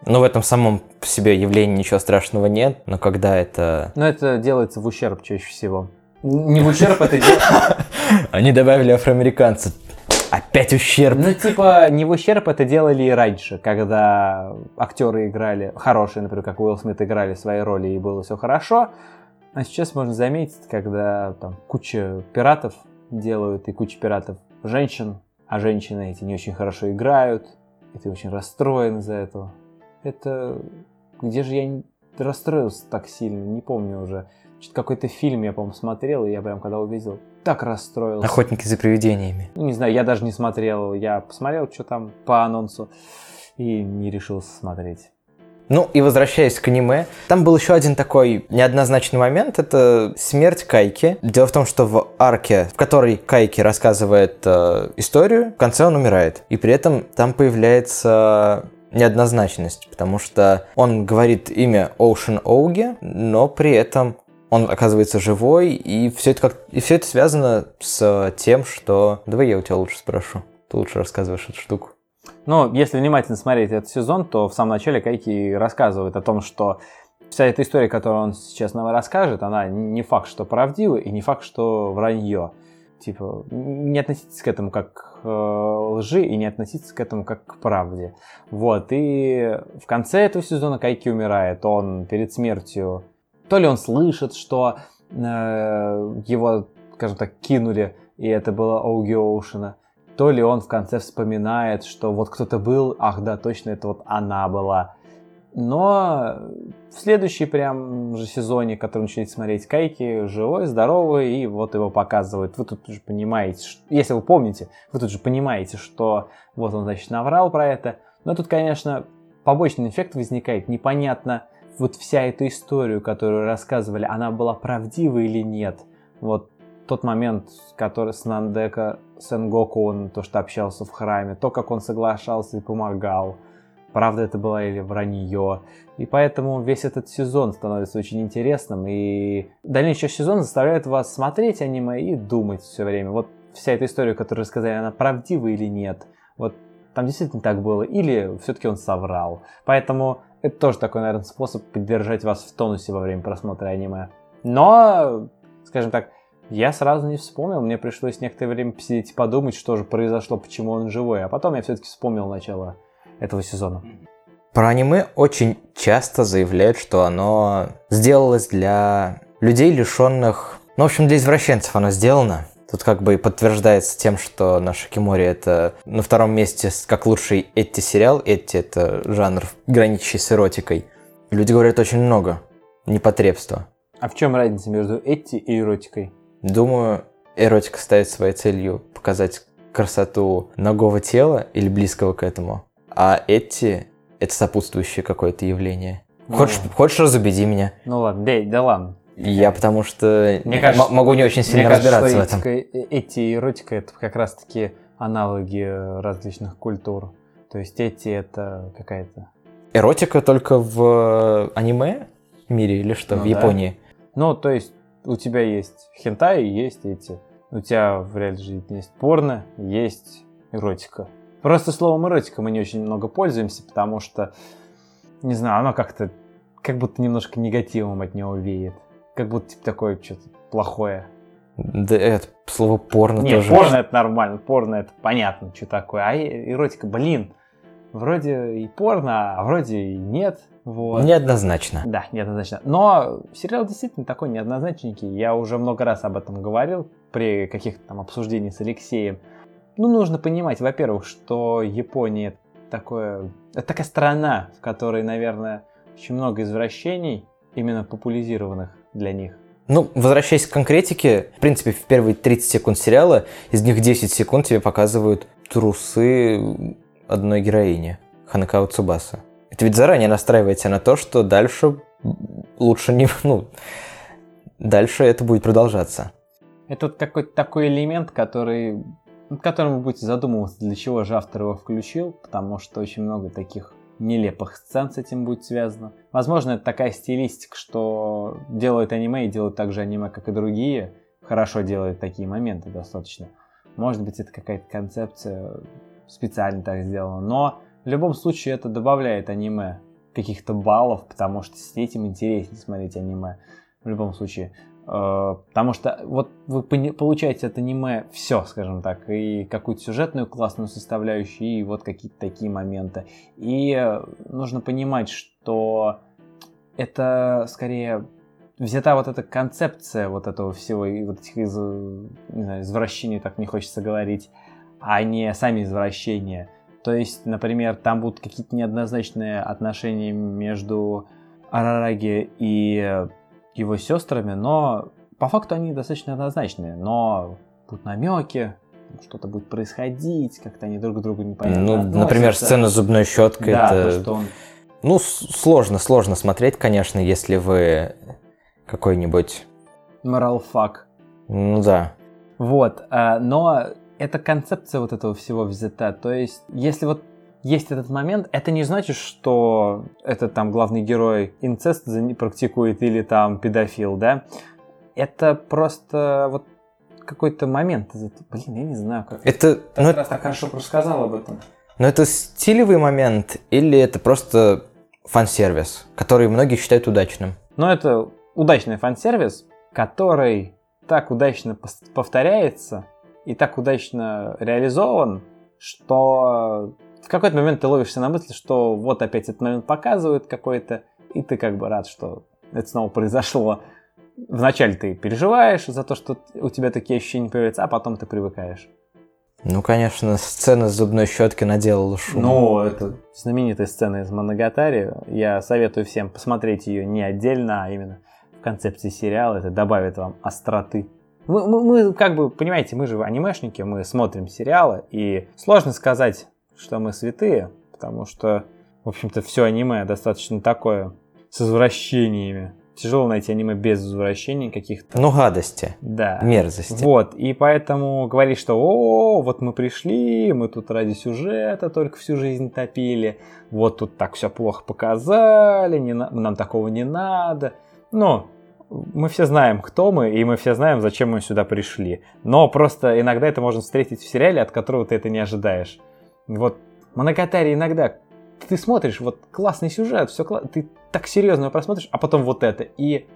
Ну, в этом самом по себе явлении ничего страшного нет, но когда это... Но это делается в ущерб чаще всего. Не в ущерб это делается... Они добавили афроамериканцев. Опять ущерб. Ну, типа, не в ущерб это делали и раньше, когда актеры играли, хорошие, например, как Уилл Смит играли свои роли и было все хорошо. А сейчас можно заметить, когда там куча пиратов делают и куча пиратов женщин, а женщины эти не очень хорошо играют, и ты очень расстроен из-за этого. Это... Где же я расстроился так сильно, не помню уже. Какой-то фильм я, по-моему, смотрел, и я прям когда увидел, так расстроился. Охотники за привидениями. Ну, не знаю, я даже не смотрел. Я посмотрел, что там по анонсу, и не решился смотреть. Ну и возвращаясь к аниме, там был еще один такой неоднозначный момент, это смерть Кайки. Дело в том, что в арке, в которой Кайки рассказывает э, историю, в конце он умирает. И при этом там появляется неоднозначность, потому что он говорит имя Оушен Оуги, но при этом он оказывается живой, и все это, как... и все это связано с тем, что... Давай я у тебя лучше спрошу. Ты лучше рассказываешь эту штуку. Ну, если внимательно смотреть этот сезон, то в самом начале Кайки рассказывает о том, что вся эта история, которую он сейчас нам расскажет, она не факт, что правдива, и не факт, что вранье. Типа, не относитесь к этому как э, лжи и не относитесь к этому как к правде. Вот, и в конце этого сезона Кайки умирает. Он перед смертью то ли он слышит, что э, его, скажем так, кинули, и это было Оуги Оушена, то ли он в конце вспоминает, что вот кто-то был, ах да, точно, это вот она была. Но в следующий прям же сезоне, который начали смотреть Кайки, живой, здоровый, и вот его показывают. Вы тут же понимаете, что, если вы помните, вы тут же понимаете, что вот он, значит, наврал про это. Но тут, конечно, побочный эффект возникает. Непонятно, вот вся эта история, которую рассказывали, она была правдива или нет. Вот тот момент, который с Нандека Сенгоку, он то, что общался в храме, то, как он соглашался и помогал, правда это было или вранье. И поэтому весь этот сезон становится очень интересным, и дальнейший сезон заставляет вас смотреть аниме и думать все время. Вот вся эта история, которую рассказали, она правдива или нет. Вот там действительно так было, или все-таки он соврал. Поэтому это тоже такой, наверное, способ поддержать вас в тонусе во время просмотра аниме. Но, скажем так, я сразу не вспомнил, мне пришлось некоторое время посидеть и подумать, что же произошло, почему он живой. А потом я все-таки вспомнил начало этого сезона. Про аниме очень часто заявляют, что оно сделалось для людей, лишенных... Ну, в общем, для извращенцев оно сделано. Тут как бы и подтверждается тем, что наш Кимори это на втором месте как лучший Этти сериал. Этти это жанр, граничащий с эротикой. Люди говорят очень много. Непотребства. А в чем разница между Этти и эротикой? Думаю, эротика ставит своей целью показать красоту ногого тела или близкого к этому. А Этти — это сопутствующее какое-то явление. Ну, хочешь, хочешь разубеди меня? Ну ладно, да, да ладно. Я потому что мне кажется, могу не очень сильно разбираться кажется, в этом. Этика, эти и эротика это как раз-таки аналоги различных культур. То есть эти это какая-то... Эротика только в аниме мире или что? Ну, в да. Японии? Ну, то есть у тебя есть хентай и есть эти. у тебя в реальной жизни есть порно, есть эротика. Просто словом эротика мы не очень много пользуемся, потому что, не знаю, оно как-то, как будто немножко негативом от него веет. Как будто типа, такое что-то плохое. Да это слово порно Нет, тоже. порно это нормально, порно это понятно, что такое. А эротика, блин, вроде и порно, а вроде и нет. Вот. Неоднозначно. Да, неоднозначно. Но сериал действительно такой неоднозначненький. Я уже много раз об этом говорил при каких-то там обсуждениях с Алексеем. Ну, нужно понимать, во-первых, что Япония это такое, это такая страна, в которой, наверное, очень много извращений, именно популяризированных для них. Ну, возвращаясь к конкретике, в принципе, в первые 30 секунд сериала, из них 10 секунд тебе показывают трусы одной героини, Ханекао Цубаса. Это ведь заранее настраивает тебя на то, что дальше лучше не... Ну, дальше это будет продолжаться. Это вот какой-то такой элемент, который, над которым вы будете задумываться, для чего же автор его включил, потому что очень много таких нелепых сцен с этим будет связано. Возможно, это такая стилистика, что делают аниме и делают так же аниме, как и другие, хорошо делают такие моменты достаточно. Может быть, это какая-то концепция специально так сделана, но в любом случае это добавляет аниме каких-то баллов, потому что с этим интереснее смотреть аниме. В любом случае. Э, Потому что вот вы получаете от аниме все, скажем так, и какую-то сюжетную классную составляющую, и вот какие-то такие моменты. И э, нужно понимать, что это скорее взята вот эта концепция вот этого всего, и вот этих из, не знаю, извращений, так не хочется говорить, а не сами извращения. То есть, например, там будут какие-то неоднозначные отношения между Арараги и его сестрами, но по факту они достаточно однозначные, но будут намеки, что-то будет происходить, как-то они друг к другу непонятно Ну, например, сцена с зубной щеткой. Да, это... то, что он Ну, сложно, сложно смотреть, конечно, если вы какой-нибудь... морал фак. Ну да. Вот, а, но эта концепция вот этого всего взята. То есть, если вот есть этот момент, это не значит, что этот там главный герой инцест практикует или там педофил, да? Это просто вот какой-то момент. Блин, я не знаю, как. Это, ну, это, раз так хорошо просто сказал об этом. ну, это стилевый момент или это просто фан-сервис, который многие считают удачным? Но это удачный фан-сервис, который так удачно повторяется и так удачно реализован, что в какой-то момент ты ловишься на мысли, что вот опять этот момент показывают какой-то, и ты как бы рад, что это снова произошло. Вначале ты переживаешь за то, что у тебя такие ощущения появляются, а потом ты привыкаешь. Ну, конечно, сцена с зубной щеткой наделала шум. Ну, это знаменитая сцена из Моногатари. Я советую всем посмотреть ее не отдельно, а именно в концепции сериала. Это добавит вам остроты. Мы, мы- мы, как бы, понимаете, мы же анимешники, мы смотрим сериалы, и сложно сказать, что мы святые, потому что, в общем-то, все аниме достаточно такое, с извращениями. Тяжело найти аниме без извращений каких-то. Ну, гадости, Да. мерзости. Вот, и поэтому говорить, что о, вот мы пришли, мы тут ради сюжета только всю жизнь топили, вот тут так все плохо показали, не на- нам такого не надо. Но мы все знаем, кто мы, и мы все знаем, зачем мы сюда пришли. Но просто иногда это можно встретить в сериале, от которого ты это не ожидаешь. Вот Моногатари иногда ты смотришь, вот классный сюжет, все ты так серьезно его просмотришь, а потом вот это. И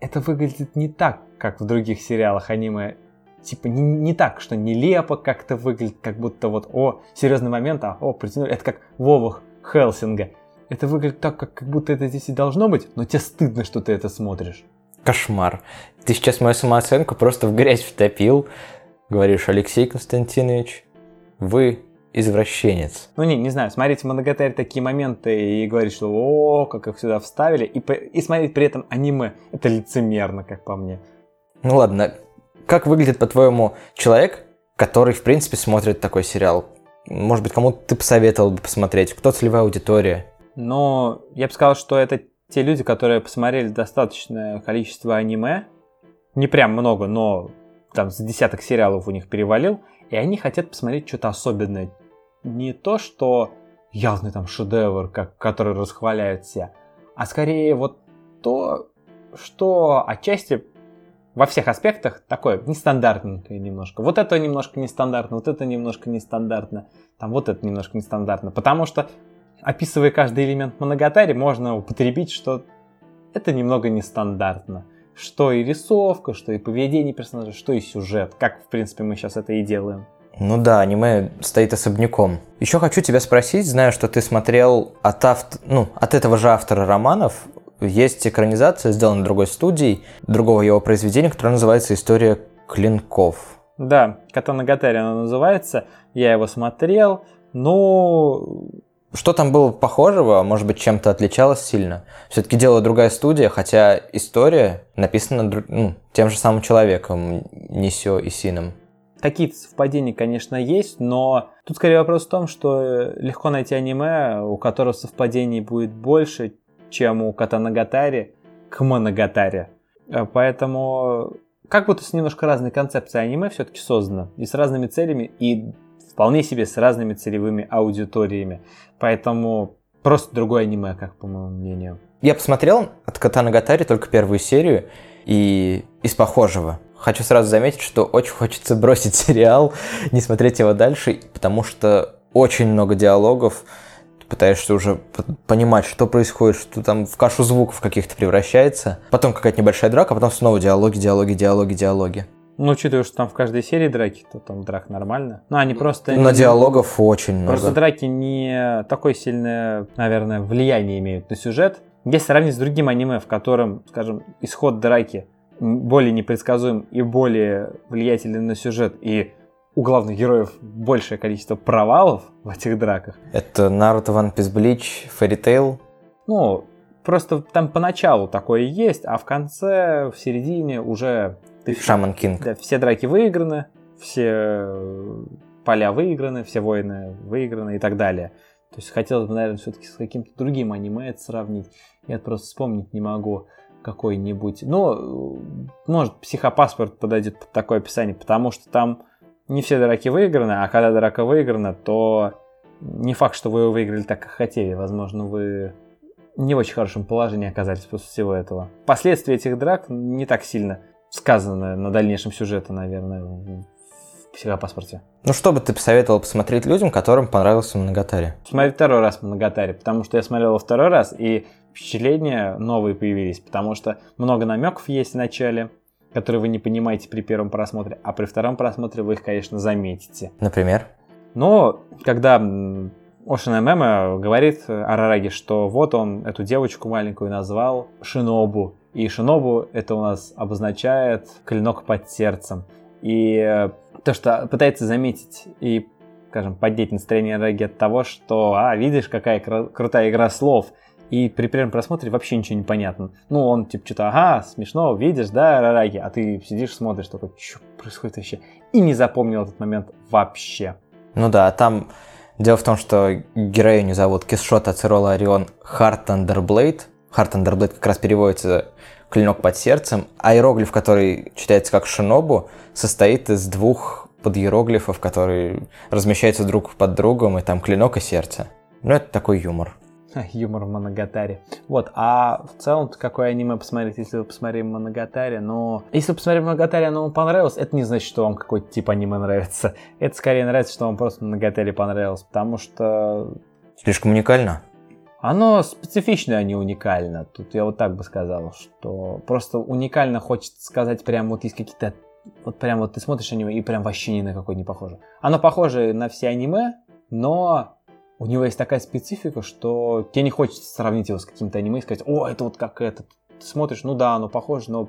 это выглядит не так, как в других сериалах аниме. Типа не, не так, что нелепо как-то выглядит, как будто вот, о, серьезный момент, а, о, притянули. Это как в Хелсинга. Это выглядит так, как, как будто это здесь и должно быть, но тебе стыдно, что ты это смотришь. Кошмар. Ты сейчас мою самооценку просто в грязь втопил. Говоришь, Алексей Константинович, вы извращенец. Ну не, не знаю, смотреть в Моногатаре такие моменты и говорить, что о, как их сюда вставили, и, и смотреть при этом аниме, это лицемерно, как по мне. Ну ладно, как выглядит, по-твоему, человек, который, в принципе, смотрит такой сериал? Может быть, кому ты посоветовал бы посмотреть? Кто целевая аудитория? Но я бы сказал, что это те люди, которые посмотрели достаточное количество аниме, не прям много, но там с десяток сериалов у них перевалил, и они хотят посмотреть что-то особенное. Не то, что явный там шедевр, как, который расхваляют все, а скорее вот то, что отчасти во всех аспектах такое нестандартненькое немножко. Вот это немножко нестандартно, вот это немножко нестандартно, там вот это немножко нестандартно. Потому что, описывая каждый элемент Моногатари, можно употребить, что это немного нестандартно. Что и рисовка, что и поведение персонажа, что и сюжет. Как, в принципе, мы сейчас это и делаем. Ну да, аниме стоит особняком. Еще хочу тебя спросить, знаю, что ты смотрел от, авт... ну, от этого же автора романов, есть экранизация, сделана другой студией, другого его произведения, которое называется «История клинков». Да, Катана Гатари она называется, я его смотрел, но... Что там было похожего, может быть, чем-то отличалось сильно? Все-таки делала другая студия, хотя история написана ну, тем же самым человеком, Нисё и Сином. Какие-то совпадения, конечно, есть, но тут скорее вопрос в том, что легко найти аниме, у которого совпадений будет больше, чем у Катанагатари к Моногатари. Э, поэтому как будто с немножко разной концепцией аниме все-таки создано. И с разными целями, и вполне себе с разными целевыми аудиториями. Поэтому просто другое аниме, как по моему мнению. Я посмотрел от Катанагатари только первую серию, и из похожего. Хочу сразу заметить, что очень хочется бросить сериал, не смотреть его дальше, потому что очень много диалогов, пытаешься уже понимать, что происходит, что там в кашу звуков каких-то превращается. Потом какая-то небольшая драка, а потом снова диалоги, диалоги, диалоги, диалоги. Ну, учитывая, что там в каждой серии драки, то там драк нормально. Ну, они просто... Но не... диалогов очень много. Просто драки не такое сильное, наверное, влияние имеют на сюжет. Если сравнить с другим аниме, в котором, скажем, исход драки более непредсказуем и более влиятелен на сюжет, и у главных героев большее количество провалов в этих драках. Это Наруто, One Piece Bleach, Fairy Tail? Ну, просто там поначалу такое есть, а в конце, в середине уже... Шаман Кинг. Да, все драки выиграны, все поля выиграны, все войны выиграны и так далее. То есть хотелось бы, наверное, все-таки с каким-то другим аниме это сравнить. Я просто вспомнить не могу какой-нибудь. Ну, может, психопаспорт подойдет под такое описание, потому что там не все драки выиграны, а когда драка выиграна, то не факт, что вы его выиграли так, как хотели. Возможно, вы не в очень хорошем положении оказались после всего этого. Последствия этих драк не так сильно сказаны на дальнейшем сюжете, наверное, в психопаспорте. Ну, что бы ты посоветовал посмотреть людям, которым понравился Моногатари? Смотреть второй раз Моногатари, потому что я смотрел его второй раз, и впечатления новые появились, потому что много намеков есть в начале, которые вы не понимаете при первом просмотре, а при втором просмотре вы их, конечно, заметите. Например? Но когда Ошина Мема говорит Арараги, что вот он эту девочку маленькую назвал Шинобу, и Шинобу это у нас обозначает клинок под сердцем. И э, то, что пытается заметить и, скажем, поднять настроение Арараги от того, что, а, видишь, какая кру- крутая игра слов – и при первом просмотре вообще ничего не понятно. Ну, он типа что-то, ага, смешно, видишь, да, Рараги, а ты сидишь, смотришь, такой, что происходит вообще? И не запомнил этот момент вообще. Ну да, там дело в том, что героиню зовут Кисшота Цирола Орион Харт Андерблейд. Харт Андерблейд как раз переводится клинок под сердцем, а иероглиф, который читается как шинобу, состоит из двух подиероглифов, которые размещаются друг под другом, и там клинок и сердце. Ну, это такой юмор. юмор в Моногатаре. Вот, а в целом, какое аниме посмотреть, если вы посмотрели Моногатаре, но... Если вы посмотрели Моногатаре, оно вам понравилось, это не значит, что вам какой-то тип аниме нравится. Это скорее нравится, что вам просто Моногатаре понравилось, потому что... Слишком уникально? Оно специфичное, а не уникально. Тут я вот так бы сказал, что просто уникально хочется сказать, прям вот есть какие-то вот прям вот ты смотришь аниме и прям вообще ни на какой не похоже. Оно похоже на все аниме, но у него есть такая специфика, что тебе не хочется сравнить его с каким-то аниме и сказать, о, это вот как это. Ты смотришь, ну да, оно похоже, но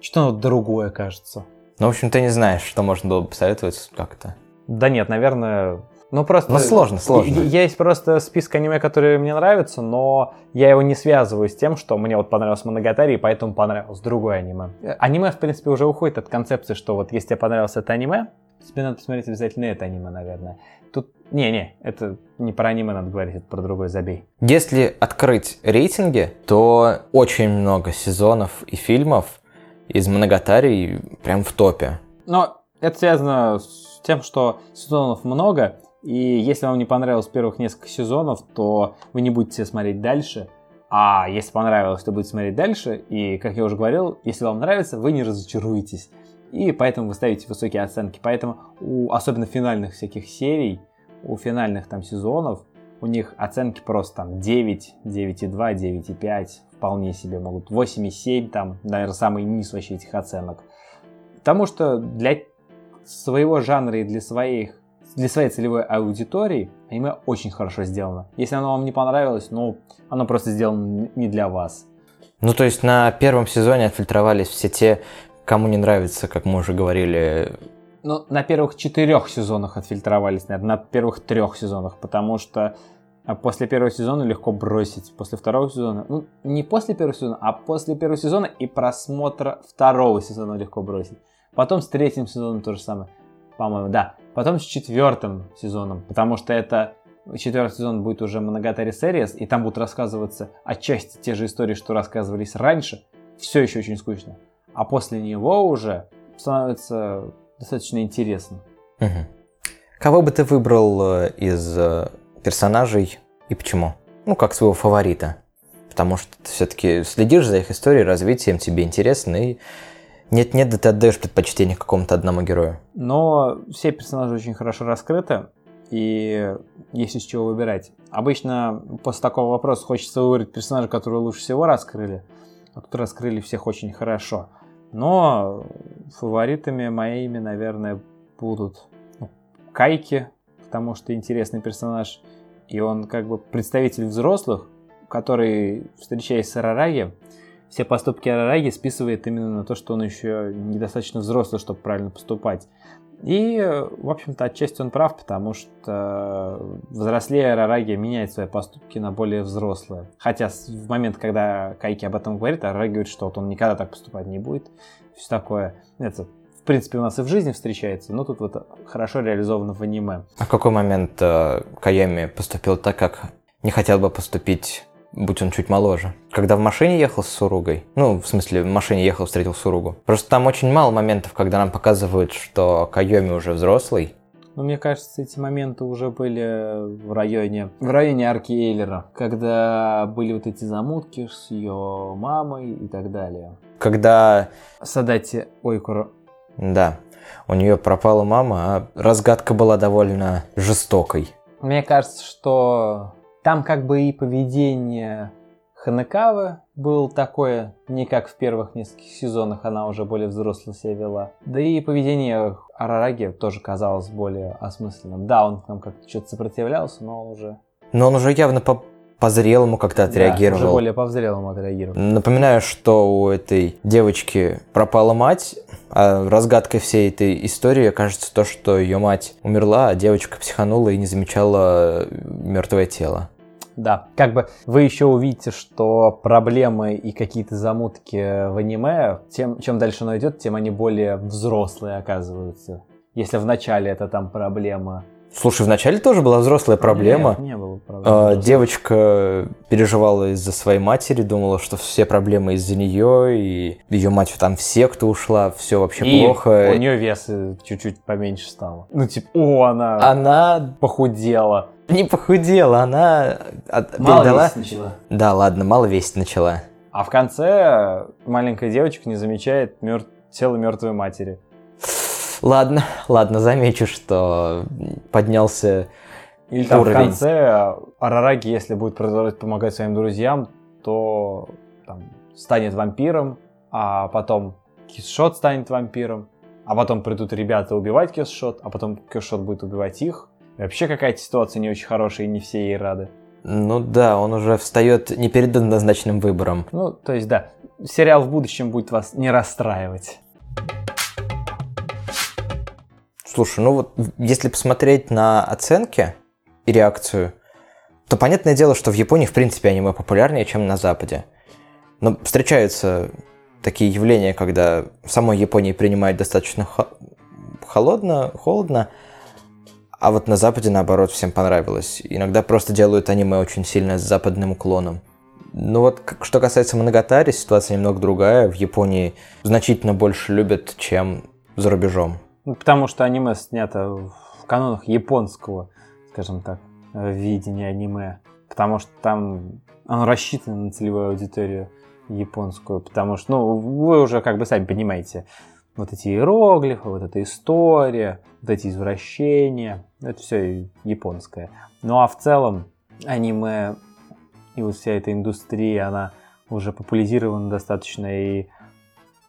что-то оно другое кажется. Ну, в общем, ты не знаешь, что можно было бы посоветовать как-то. Да нет, наверное, ну просто... Ну сложно, сложно. Есть просто список аниме, которые мне нравятся, но я его не связываю с тем, что мне вот понравилось Моногатари, и поэтому понравилось другое аниме. Аниме, в принципе, уже уходит от концепции, что вот если тебе понравилось это аниме, тебе надо посмотреть обязательно это аниме, наверное. Тут, не-не, это не про аниме надо говорить, это про другой забей. Если открыть рейтинги, то очень много сезонов и фильмов из Моногатари прям в топе. Но это связано с тем, что сезонов много, и если вам не понравилось первых несколько сезонов, то вы не будете смотреть дальше, А если понравилось, то будет смотреть дальше. И, как я уже говорил, если вам нравится, вы не разочаруетесь. И поэтому вы ставите высокие оценки. Поэтому у особенно финальных всяких серий, у финальных там сезонов, у них оценки просто там 9, 9,2, 9,5, вполне себе могут. 8,7 там, наверное, самый низ вообще этих оценок. Потому что для своего жанра и для своих для своей целевой аудитории аниме очень хорошо сделано. Если оно вам не понравилось, ну, оно просто сделано не для вас. Ну, то есть на первом сезоне отфильтровались все те, кому не нравится, как мы уже говорили. Ну, на первых четырех сезонах отфильтровались, наверное, на первых трех сезонах, потому что а, после первого сезона легко бросить. После второго сезона, ну, не после первого сезона, а после первого сезона и просмотра второго сезона легко бросить. Потом с третьим сезоном то же самое. По-моему, да. Потом с четвертым сезоном, потому что это четвертый сезон будет уже Monogatari Series, и там будут рассказываться отчасти те же истории, что рассказывались раньше. Все еще очень скучно. А после него уже становится достаточно интересно. Угу. Кого бы ты выбрал э, из э, персонажей и почему? Ну, как своего фаворита. Потому что ты все-таки следишь за их историей, развитием, тебе интересно, и нет-нет, да ты отдаешь предпочтение какому-то одному герою. Но все персонажи очень хорошо раскрыты, и есть из чего выбирать. Обычно после такого вопроса хочется выбрать персонажа, который лучше всего раскрыли, а тут раскрыли всех очень хорошо. Но фаворитами моими, наверное, будут ну, Кайки, потому что интересный персонаж, и он как бы представитель взрослых, который, встречаясь с Арараги, все поступки Арараги списывает именно на то, что он еще недостаточно взрослый, чтобы правильно поступать. И, в общем-то, отчасти он прав, потому что взрослее Арараги меняет свои поступки на более взрослые. Хотя в момент, когда Кайки об этом говорит, Арараги говорит, что вот он никогда так поступать не будет. Все такое. Это, в принципе, у нас и в жизни встречается, но тут вот хорошо реализовано в аниме. А в какой момент э, Кайоми поступил так, как не хотел бы поступить будь он чуть моложе. Когда в машине ехал с Суругой, ну, в смысле, в машине ехал, встретил Суругу. Просто там очень мало моментов, когда нам показывают, что Кайоми уже взрослый. Ну, мне кажется, эти моменты уже были в районе, в районе арки Эйлера, когда были вот эти замутки с ее мамой и так далее. Когда... Садати Ойкуро. Да, у нее пропала мама, а разгадка была довольно жестокой. Мне кажется, что там как бы и поведение Ханекавы было такое, не как в первых нескольких сезонах, она уже более взросло себя вела. Да и поведение Арараги тоже казалось более осмысленным. Да, он там как-то что-то сопротивлялся, но он уже... Но он уже явно по по-зрелому как-то отреагировал. Да, уже более по-взрелому отреагировал. Напоминаю, что у этой девочки пропала мать, а разгадкой всей этой истории кажется то, что ее мать умерла, а девочка психанула и не замечала мертвое тело. Да, как бы вы еще увидите, что проблемы и какие-то замутки в аниме, тем, чем дальше оно идет, тем они более взрослые оказываются. Если в начале это там проблема Слушай, вначале тоже была взрослая проблема. Нет, не было проблемы. А, девочка переживала из-за своей матери, думала, что все проблемы из-за нее, и ее мать там все, кто ушла, все вообще и плохо. у нее вес чуть-чуть поменьше стало. Ну, типа, о, она, она похудела. Не похудела, она от... мало передала... весить начала. Да, ладно, мало весить начала. А в конце маленькая девочка не замечает мертв... тело мертвой матери. Ладно, ладно, замечу, что поднялся Или там уровень. в конце Арараги, если будет продолжать помогать своим друзьям, то там, станет вампиром, а потом Кисшот станет вампиром, а потом придут ребята убивать Кисшот, а потом Кисшот будет убивать их. Вообще какая-то ситуация не очень хорошая, и не все ей рады. Ну да, он уже встает не перед однозначным выбором. Ну, то есть да, сериал в будущем будет вас не расстраивать. Слушай, ну вот если посмотреть на оценки и реакцию, то понятное дело, что в Японии, в принципе, аниме популярнее, чем на Западе. Но встречаются такие явления, когда в самой Японии принимают достаточно холодно, холодно, а вот на Западе, наоборот, всем понравилось. Иногда просто делают аниме очень сильно с западным уклоном. Ну вот, что касается Моногатари, ситуация немного другая. В Японии значительно больше любят, чем за рубежом. Ну, потому что аниме снято в канонах японского, скажем так, видения аниме. потому что там оно рассчитано на целевую аудиторию японскую, потому что, ну, вы уже как бы сами понимаете, вот эти иероглифы, вот эта история, вот эти извращения, это все японское. Ну а в целом аниме и вот вся эта индустрия, она уже популяризирована достаточно, и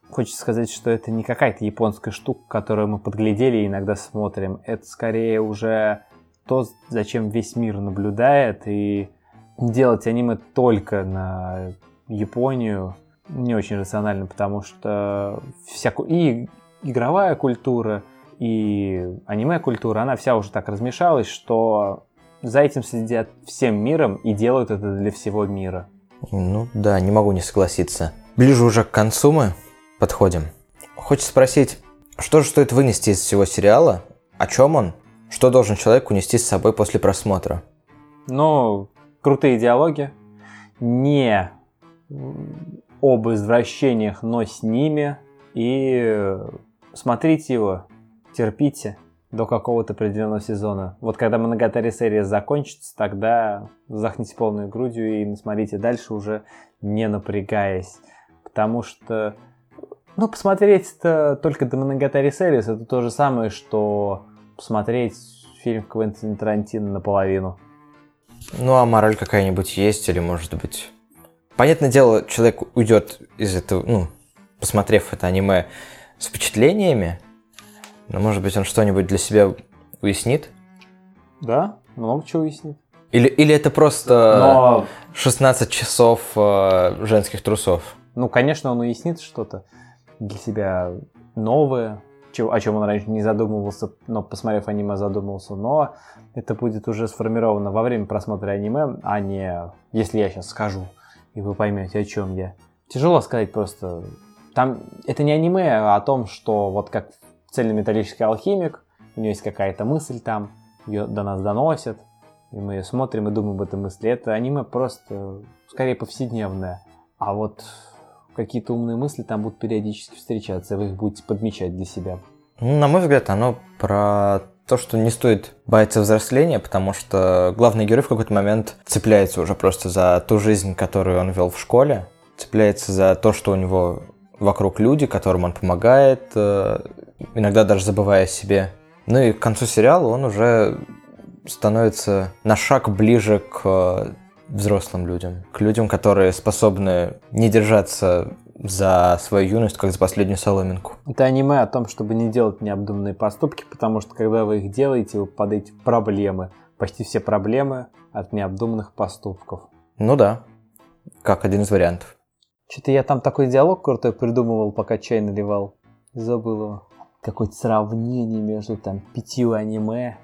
хочется сказать, что это не какая-то японская штука, которую мы подглядели и иногда смотрим. Это скорее уже то, зачем весь мир наблюдает, и делать аниме только на Японию не очень рационально, потому что вся и игровая культура, и аниме-культура, она вся уже так размешалась, что за этим следят всем миром и делают это для всего мира. Ну да, не могу не согласиться. Ближе уже к концу мы подходим. Хочется спросить, что же стоит вынести из всего сериала? О чем он? Что должен человек унести с собой после просмотра? Ну, крутые диалоги, не об извращениях, но с ними. И смотрите его, терпите до какого-то определенного сезона. Вот когда Моногатари серия закончится, тогда захните полной грудью и смотрите дальше уже не напрягаясь. Потому что, ну, посмотреть это только до Моногатари серии это то же самое, что посмотреть фильм Квентина Тарантино наполовину. Ну, а мораль какая-нибудь есть или, может быть... Понятное дело, человек уйдет из этого, ну, посмотрев это аниме с впечатлениями, но, может быть, он что-нибудь для себя уяснит? Да, много чего уяснит. Или, или это просто но... 16 часов э, женских трусов? Ну, конечно, он уяснит что-то для себя новое, чего, о чем он раньше не задумывался, но посмотрев аниме задумался, но это будет уже сформировано во время просмотра аниме, а не если я сейчас скажу, и вы поймете, о чем я. Тяжело сказать просто. Там это не аниме а о том, что вот как цельнометаллический алхимик, у него есть какая-то мысль там, ее до нас доносят, и мы ее смотрим и думаем об этой мысли. Это аниме просто скорее повседневное. А вот какие-то умные мысли там будут периодически встречаться, вы их будете подмечать для себя. Ну, на мой взгляд, оно про то, что не стоит бояться взросления, потому что главный герой в какой-то момент цепляется уже просто за ту жизнь, которую он вел в школе, цепляется за то, что у него вокруг люди, которым он помогает, э, иногда даже забывая о себе. Ну и к концу сериала он уже становится на шаг ближе к взрослым людям, к людям, которые способны не держаться за свою юность, как за последнюю соломинку. Это аниме о том, чтобы не делать необдуманные поступки, потому что когда вы их делаете, вы попадаете в проблемы. Почти все проблемы от необдуманных поступков. Ну да, как один из вариантов. Что-то я там такой диалог крутой придумывал, пока чай наливал. Забыл его. Какое-то сравнение между там пятью аниме.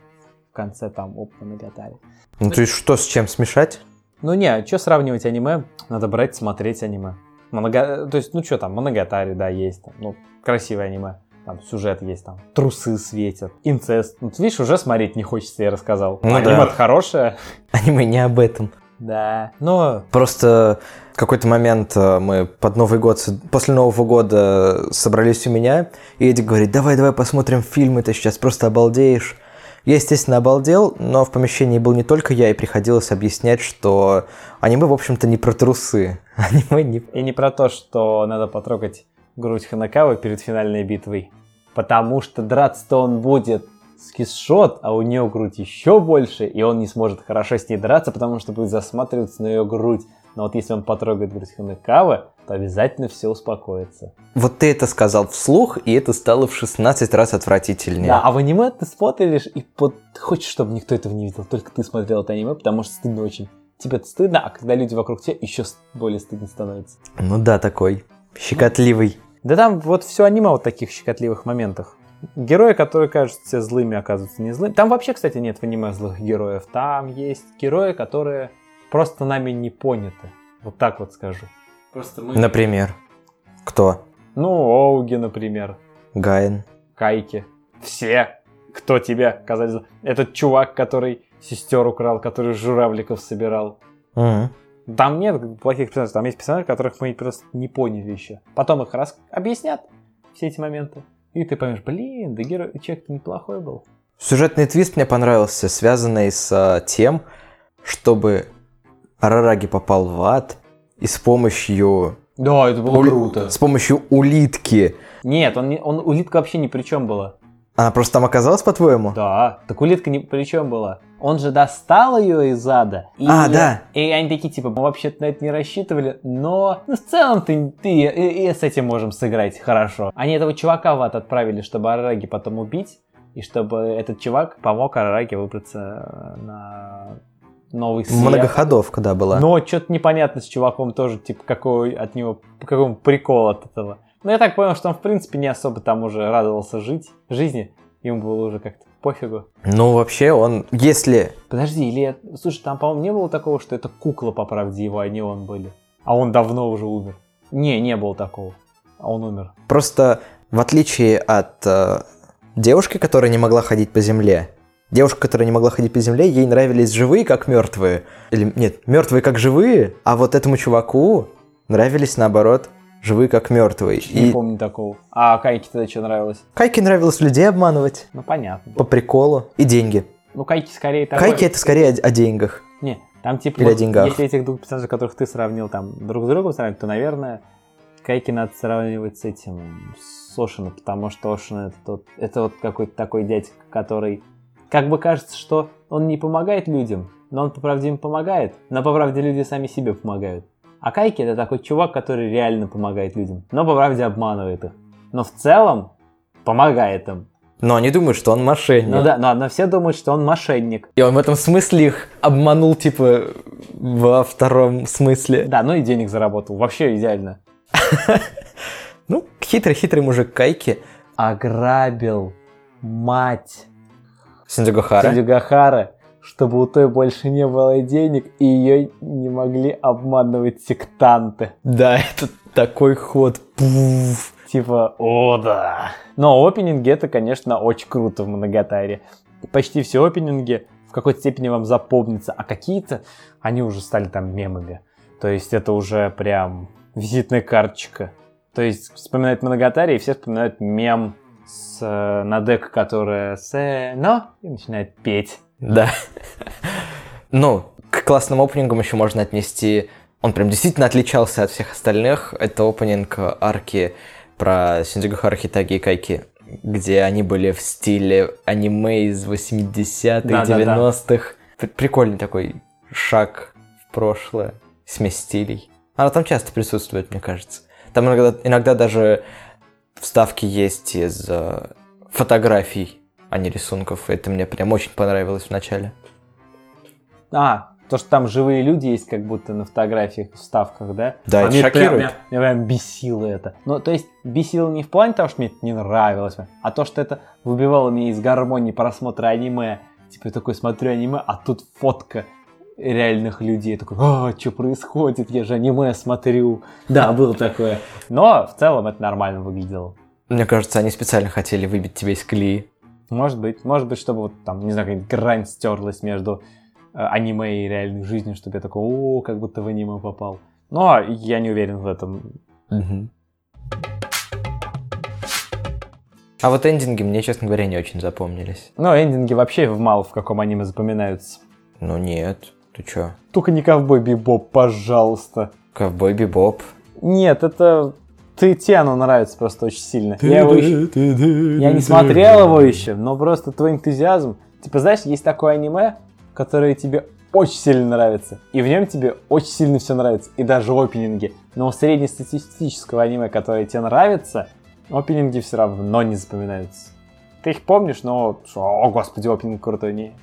В конце там оп, Моногатари. Ну то есть что с чем смешать? Ну не, что сравнивать аниме? Надо брать, смотреть аниме. Монога... То есть, ну что там, Моногатари, да, есть. Там, ну, красивое аниме. Там сюжет есть, там трусы светят, инцест. Ну, ты видишь, уже смотреть не хочется, я рассказал. Ну, аниме да. хорошее. Аниме не об этом. Да, но... Просто в какой-то момент э, мы под Новый год, после Нового года собрались у меня, и Эдик говорит, давай, давай посмотрим фильмы, ты сейчас просто обалдеешь. Я, естественно, обалдел, но в помещении был не только я, и приходилось объяснять, что аниме, в общем-то, не про трусы. Аниме не... И не про то, что надо потрогать грудь Ханакавы перед финальной битвой. Потому что драться-то он будет с кисшот, а у нее грудь еще больше, и он не сможет хорошо с ней драться, потому что будет засматриваться на ее грудь. Но вот если он потрогает грудь Ханекавы, то обязательно все успокоится. Вот ты это сказал вслух, и это стало в 16 раз отвратительнее. Да, а в аниме ты смотришь и под... хочешь, чтобы никто этого не видел, только ты смотрел это аниме, потому что стыдно очень. Тебе это стыдно, а когда люди вокруг тебя, еще более стыдно становится. Ну да, такой щекотливый. Да там вот все аниме вот таких щекотливых моментах. Герои, которые кажутся злыми, оказываются не злыми. Там вообще, кстати, нет в аниме злых героев. Там есть герои, которые просто нами не поняты. Вот так вот скажу. Просто мы... Например? Кто? Ну, Оуги, например. Гайн. Кайки. Все, кто тебе казались... Этот чувак, который сестер украл, который журавликов собирал. Угу. Там нет плохих персонажей, там есть персонажи, которых мы просто не поняли еще. Потом их раз объяснят, все эти моменты. И ты поймешь, блин, да герой, человек неплохой был. Сюжетный твист мне понравился, связанный с тем, чтобы Арараги попал в ад, и с помощью... Да, это было ули- круто. С помощью улитки. Нет, он, не- он улитка вообще ни при чем была. Она просто там оказалась, по-твоему? Да, так улитка ни при чем была. Он же достал ее из ада. И, А, да. И они такие, типа, мы вообще-то на это не рассчитывали, но ну, в целом ты, ты и, и с этим можем сыграть хорошо. Они этого чувака в ад отправили, чтобы Арараги потом убить, и чтобы этот чувак помог Арараги выбраться на новый свет. Многоходовка, да, была. Но что-то непонятно с чуваком тоже, типа, какой от него, какой прикол от этого. Но я так понял, что он, в принципе, не особо там уже радовался жить, жизни. Ему было уже как-то пофигу. Ну, вообще, он, если... Подожди, или... Слушай, там, по-моему, не было такого, что это кукла, по правде его, а не он были. А он давно уже умер. Не, не было такого. А он умер. Просто, в отличие от э, девушки, которая не могла ходить по земле, девушка, которая не могла ходить по земле, ей нравились живые, как мертвые. Или, нет, мертвые, как живые, а вот этому чуваку нравились, наоборот, живые, как мертвые. Не И помню такого. А Кайке тогда что нравилось? Кайке нравилось людей обманывать Ну, понятно. по приколу и деньги. Ну, Кайки скорее такой... Кайки это скорее о, о деньгах. Не, там типа, Или о вот деньгах. если этих двух персонажей, которых ты сравнил, там друг с другом сравнить, то, наверное, Кайки надо сравнивать с этим, с Ошино, потому что Ошино это, тот, это вот какой-то такой дядька, который, как бы кажется, что он не помогает людям, но он по правде им помогает, но по правде люди сами себе помогают. А Кайки это такой чувак, который реально помогает людям, но по правде обманывает их. Но в целом помогает им. Но они думают, что он мошенник. Ну да, но, но все думают, что он мошенник. И он в этом смысле их обманул, типа, во втором смысле. Да, ну и денег заработал. Вообще идеально. Ну, хитрый-хитрый мужик Кайки. ограбил мать Синдзюгахара. Синдзюгахара, чтобы у той больше не было денег, и ее не могли обманывать сектанты. Да, это такой ход. Пуф. Типа, о да. Но опенинги это, конечно, очень круто в Моногатаре. Почти все опенинги в какой-то степени вам запомнятся, а какие-то, они уже стали там мемами. То есть это уже прям визитная карточка. То есть вспоминают Моногатари, и все вспоминают мем с э, Надека, которая с но и начинает петь. Да. Ну, к классным опенингам еще можно отнести... Он прям действительно отличался от всех остальных. Это опенинг арки про Синдзюгахара Хитаги и Кайки, где они были в стиле аниме из 80-х, Да-да-да. 90-х. П- Прикольный такой шаг в прошлое, смесь стилей. Она там часто присутствует, мне кажется. Там иногда, иногда даже вставки есть из э, фотографий, а не рисунков. Это мне прям очень понравилось в начале. А, то, что там живые люди есть, как будто на фотографиях, в вставках, да? Да, А это мне прям- шокирует. Меня, меня прям бесило это. Ну, то есть, бесило не в плане того, что мне это не нравилось, а то, что это выбивало меня из гармонии просмотра аниме. Типа, я такой смотрю аниме, а тут фотка реальных людей. Я такой, а, что происходит? Я же аниме смотрю. Да, было такое. Но в целом это нормально выглядело. Мне кажется, они специально хотели выбить тебя из колеи. Может быть, может быть, чтобы вот там, не знаю, какая-нибудь грань стерлась между э, аниме и реальной жизнью, чтобы я такой, о, как будто в аниме попал. Но я не уверен в этом. А вот эндинги мне, честно говоря, не очень запомнились. Но эндинги вообще в мало в каком аниме запоминаются. Ну нет, ты чё? Только не ковбой Бибоп, пожалуйста. Ковбой Бибоп. Нет, это... Ты оно нравится просто очень сильно. Я, его еще- я не смотрел его еще, но просто твой энтузиазм. Типа, знаешь, есть такое аниме, которое тебе очень сильно нравится. И в нем тебе очень сильно все нравится. И даже опенинги. Но у среднестатистического аниме, которое тебе нравится, опенинги все равно не запоминаются. Ты их помнишь, но... О, господи, опенинг крутой. Не.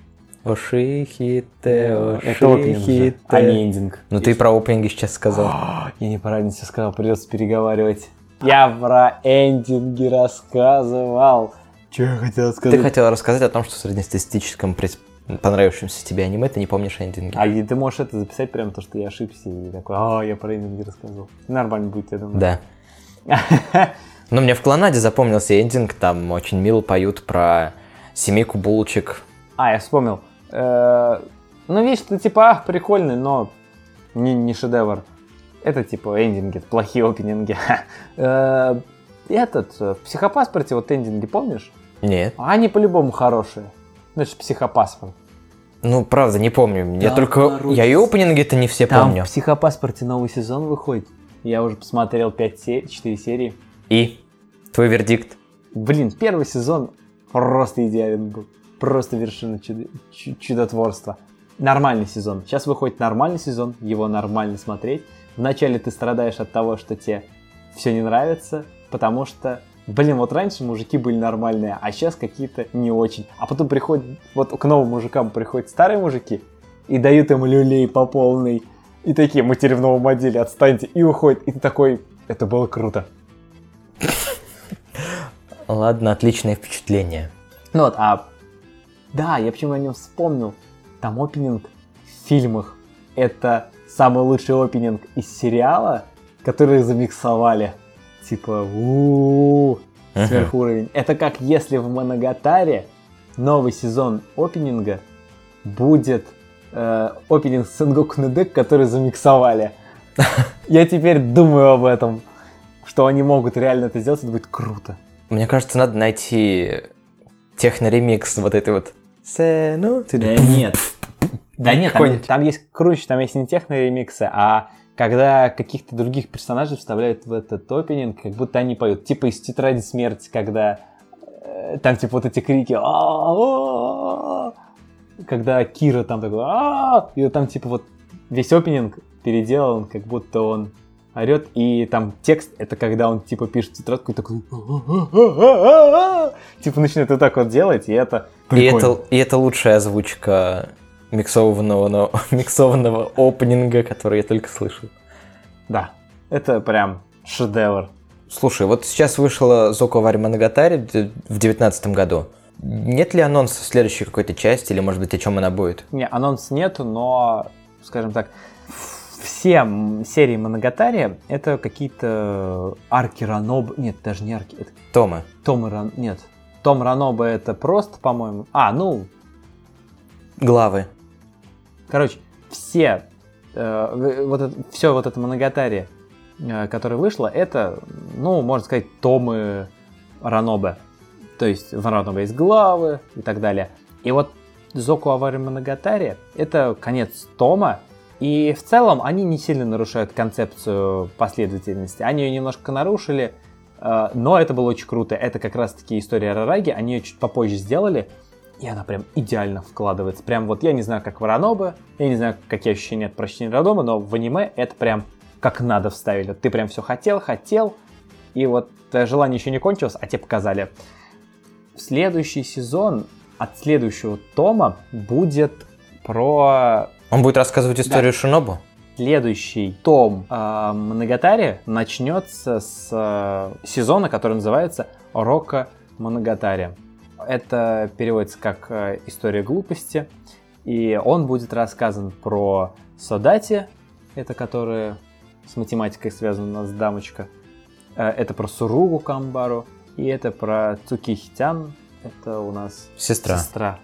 Ошихите, Это опенинг же, а не эндинг. Ну ты про опенинги сейчас сказал. Я неправильно все сказал, придется переговаривать. Я про эндинги рассказывал. Че я хотел сказать? Ты хотел рассказать о том, что в среднестатистическом понравившемся тебе аниме ты не помнишь эндинги. А ты можешь это записать прямо то, что я ошибся и такой, а, я про эндинги рассказывал. Нормально будет, я думаю. Да. Но мне в Клонаде запомнился эндинг, там очень мило поют про семейку булочек. А, я вспомнил. Э, Ну, ты типа, ах, прикольный, но не, не шедевр. Это типа эндинги, плохие опенинги. Э, Этот, э, в психопаспорте вот эндинги, помнишь? Нет. А Они по-любому хорошие. Ну, это же психопаспорт. Ну, правда, не помню. Я Да, только... Я и опенинги-то не все Там помню. в «Психопаспорте» новый сезон выходит. Я уже посмотрел 5 се- 4 серии. И? Твой вердикт? Блин, первый сезон просто идеален был. Просто вершина чудо- чу- чудотворства. Нормальный сезон. Сейчас выходит нормальный сезон, его нормально смотреть. Вначале ты страдаешь от того, что тебе все не нравится, потому что, блин, вот раньше мужики были нормальные, а сейчас какие-то не очень. А потом приходят, вот к новым мужикам приходят старые мужики и дают им люлей по полной. И такие, мы теперь в новом отделе, отстаньте. И уходят. И ты такой, это было круто. Ладно, отличное впечатление. Ну вот, а... Да, я почему о нем вспомнил. Там опенинг в фильмах. Это самый лучший опенинг из сериала, который замиксовали. Типа, у сверхуровень. Это как если в Моногатаре новый сезон опенинга будет э, опенинг Сенгоку Недек, который замиксовали. Я теперь думаю об этом, что они могут реально это сделать, это будет круто. Мне кажется, надо найти техно-ремикс вот этой вот... Се- ну, ты- Да нет. Да нет, там, есть круче, там есть не техно-ремиксы, а когда каких-то других персонажей вставляют в этот опенинг, как будто они поют. Типа из «Тетради смерти», когда э, там типа вот эти крики «А-а-а-а», когда Кира там такой и там типа вот весь опенинг переделан, как будто он орет, и там текст, это когда он типа пишет тетрадку и такой типа начинает вот так вот делать, и это И прикольно. это, и это лучшая озвучка миксованного, но- миксованного опенинга, который я только слышал. Да, это прям шедевр. Слушай, вот сейчас вышла Зоко д- в девятнадцатом году. Нет ли анонса следующей какой-то части, или, может быть, о чем она будет? Не, анонс нету, но, скажем так, все серии Моногатари это какие-то арки Ранобы. Нет, даже не арки, это Тома. Том и Ран... Нет, Том Ранобы это просто, по-моему. А, ну, Главы. короче, все, э, вот это, все вот это Моногатари, э, которое вышло, это, ну, можно сказать, Томы Ранобе. То есть в Ранобе есть главы и так далее. И вот Зоку Авари Моногатари это конец Тома, и в целом они не сильно нарушают концепцию последовательности. Они ее немножко нарушили, э, но это было очень круто. Это как раз-таки история Рараги, они ее чуть попозже сделали, и она прям идеально вкладывается. Прям вот я не знаю, как в я не знаю, какие ощущения от прочтения Ранобе, но в аниме это прям как надо вставили. Ты прям все хотел, хотел, и вот твое желание еще не кончилось, а тебе показали. Следующий сезон от следующего тома будет про Он будет рассказывать историю Шинобу? следующий том э, Моногатари начнется с э, сезона, который называется Рока Моногатари. Это переводится как э, история глупости, и он будет рассказан про Содати, это которая с математикой связана у нас дамочка, Э, это про Суругу Камбару, и это про Цукихитян, это у нас Сестра. сестра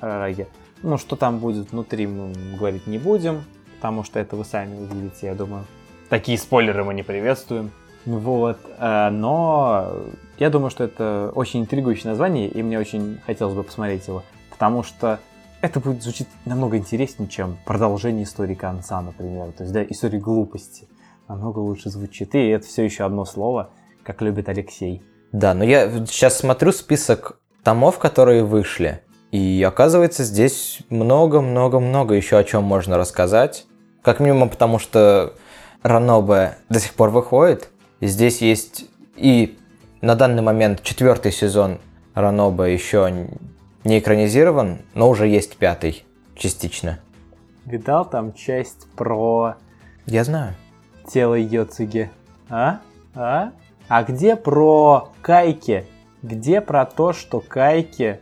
Рараги. Ну, что там будет внутри, мы говорить не будем, потому что это вы сами увидите, я думаю. Такие спойлеры мы не приветствуем. Вот, э, но я думаю, что это очень интригующее название, и мне очень хотелось бы посмотреть его, потому что это будет звучить намного интереснее, чем продолжение истории конца, например. То есть, да, история глупости намного лучше звучит. И это все еще одно слово, как любит Алексей. Да, но я сейчас смотрю список томов, которые вышли. И оказывается, здесь много-много-много еще о чем можно рассказать. Как минимум, потому что Ранобе до сих пор выходит. И здесь есть и на данный момент четвертый сезон Ранобе еще не экранизирован, но уже есть пятый частично. Видал там часть про Я знаю. тело Йоцуги? А? А? А где про Кайки? Где про то, что Кайки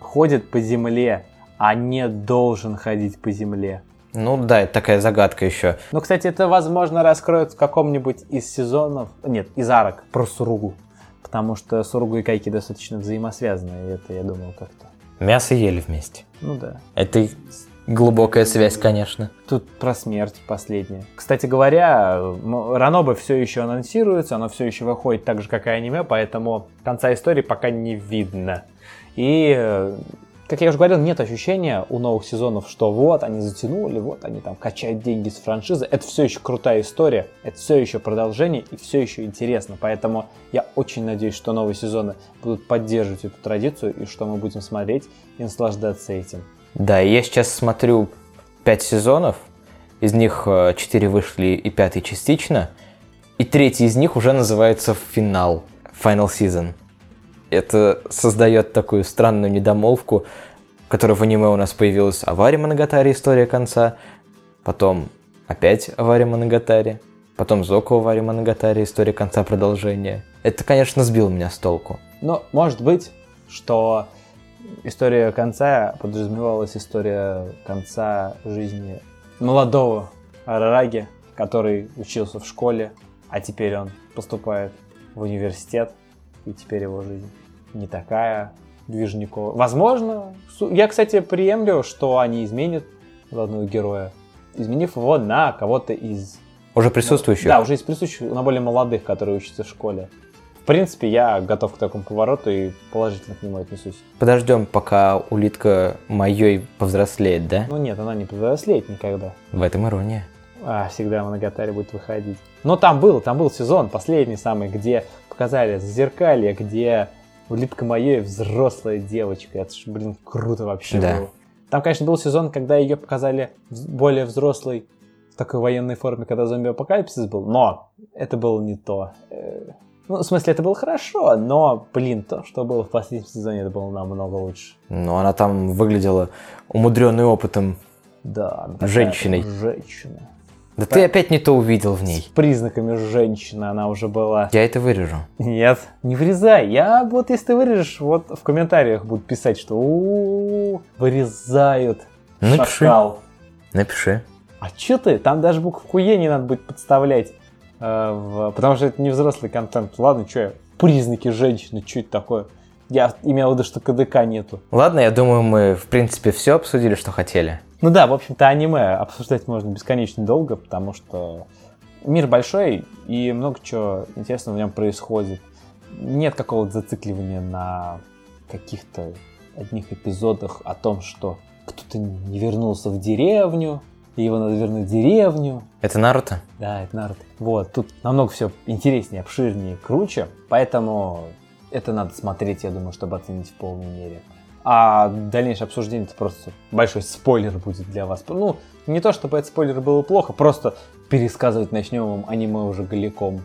ходит по земле, а не должен ходить по земле? Ну да, это такая загадка еще. Ну, кстати, это, возможно, раскроют в каком-нибудь из сезонов, нет, из арок про Суругу. Потому что Суругу и Кайки достаточно взаимосвязаны, и это, я думал, как-то... Мясо ели вместе. Ну да. Это глубокая связь, конечно. Тут про смерть последняя. Кстати говоря, Ранобе все еще анонсируется, оно все еще выходит так же, как и аниме, поэтому конца истории пока не видно. И э, как я уже говорил, нет ощущения у новых сезонов, что вот они затянули, вот они там качают деньги с франшизы. Это все еще крутая история, это все еще продолжение и все еще интересно. Поэтому я очень надеюсь, что новые сезоны будут поддерживать эту традицию и что мы будем смотреть и наслаждаться этим. Да, я сейчас смотрю 5 сезонов, из них 4 вышли и пятый частично, и третий из них уже называется «Финал», «Final Season». Это создает такую странную недомолвку, которая в аниме у нас появилась «Авария Моногатари. История конца», потом опять «Авария Моногатари», потом «Зоку Авария Моногатари. История конца. Продолжение». Это, конечно, сбило меня с толку. Но может быть, что история конца подразумевалась история конца жизни молодого Арараги, который учился в школе, а теперь он поступает в университет, и теперь его жизнь не такая движниковая. Возможно, я, кстати, приемлю, что они изменят главного героя, изменив его на кого-то из... Уже присутствующих? Да, уже из присутствующих, на более молодых, которые учатся в школе. В принципе, я готов к такому повороту и положительно к нему отнесусь. Подождем, пока улитка моей повзрослеет, да? Ну нет, она не повзрослеет никогда. В этом ирония. А, всегда Моногатари будет выходить. Но там был, там был сезон, последний самый, где показали зеркалье, где улитка моей взрослая девочка. Это ж, блин, круто вообще Да. было. Там, конечно, был сезон, когда ее показали более взрослой, в такой военной форме, когда зомби-апокалипсис был, но это было не то. Э, Ну, в смысле, это было хорошо, но, блин, то, что было в последнем сезоне, это было намного лучше. Но она там выглядела умудренной опытом. Да, Женщиной. Женщина. Да ты опять не то увидел в С ней. признаками женщины она уже была. Я это вырежу. Нет, не вырезай. Я вот если ты вырежешь, вот в комментариях будут писать, что у вырезают Напиши. шакал. Напиши. А чё ты? Там даже букву Е не надо будет подставлять. э, в- Потому что это не взрослый контент. Ладно, что я? Признаки женщины, что это такое? Я имел в виду, что КДК нету. Ладно, я думаю, мы в принципе все обсудили, что хотели. Ну да, в общем-то, аниме обсуждать можно бесконечно долго, потому что мир большой и много чего интересного в нем происходит. Нет какого-то зацикливания на каких-то одних эпизодах о том, что кто-то не вернулся в деревню, и его надо вернуть в деревню. Это Наруто? Да, это Наруто. Вот, тут намного все интереснее, обширнее, круче, поэтому это надо смотреть, я думаю, чтобы оценить в полной мере. А дальнейшее обсуждение это просто большой спойлер будет для вас. Ну, не то чтобы этот спойлер было плохо, просто пересказывать начнем вам аниме уже голиком.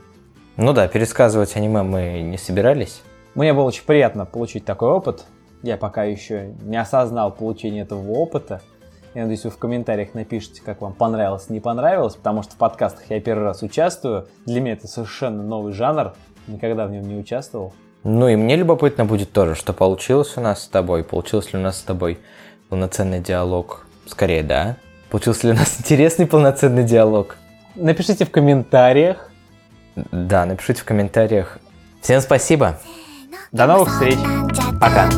Ну да, пересказывать аниме мы не собирались. Мне было очень приятно получить такой опыт. Я пока еще не осознал получение этого опыта. Я надеюсь, вы в комментариях напишите, как вам понравилось, не понравилось, потому что в подкастах я первый раз участвую. Для меня это совершенно новый жанр, никогда в нем не участвовал. Ну и мне любопытно будет тоже, что получилось у нас с тобой. Получилось ли у нас с тобой полноценный диалог? Скорее, да. Получился ли у нас интересный полноценный диалог? Напишите в комментариях. Да, напишите в комментариях. Всем спасибо. До новых встреч. Пока.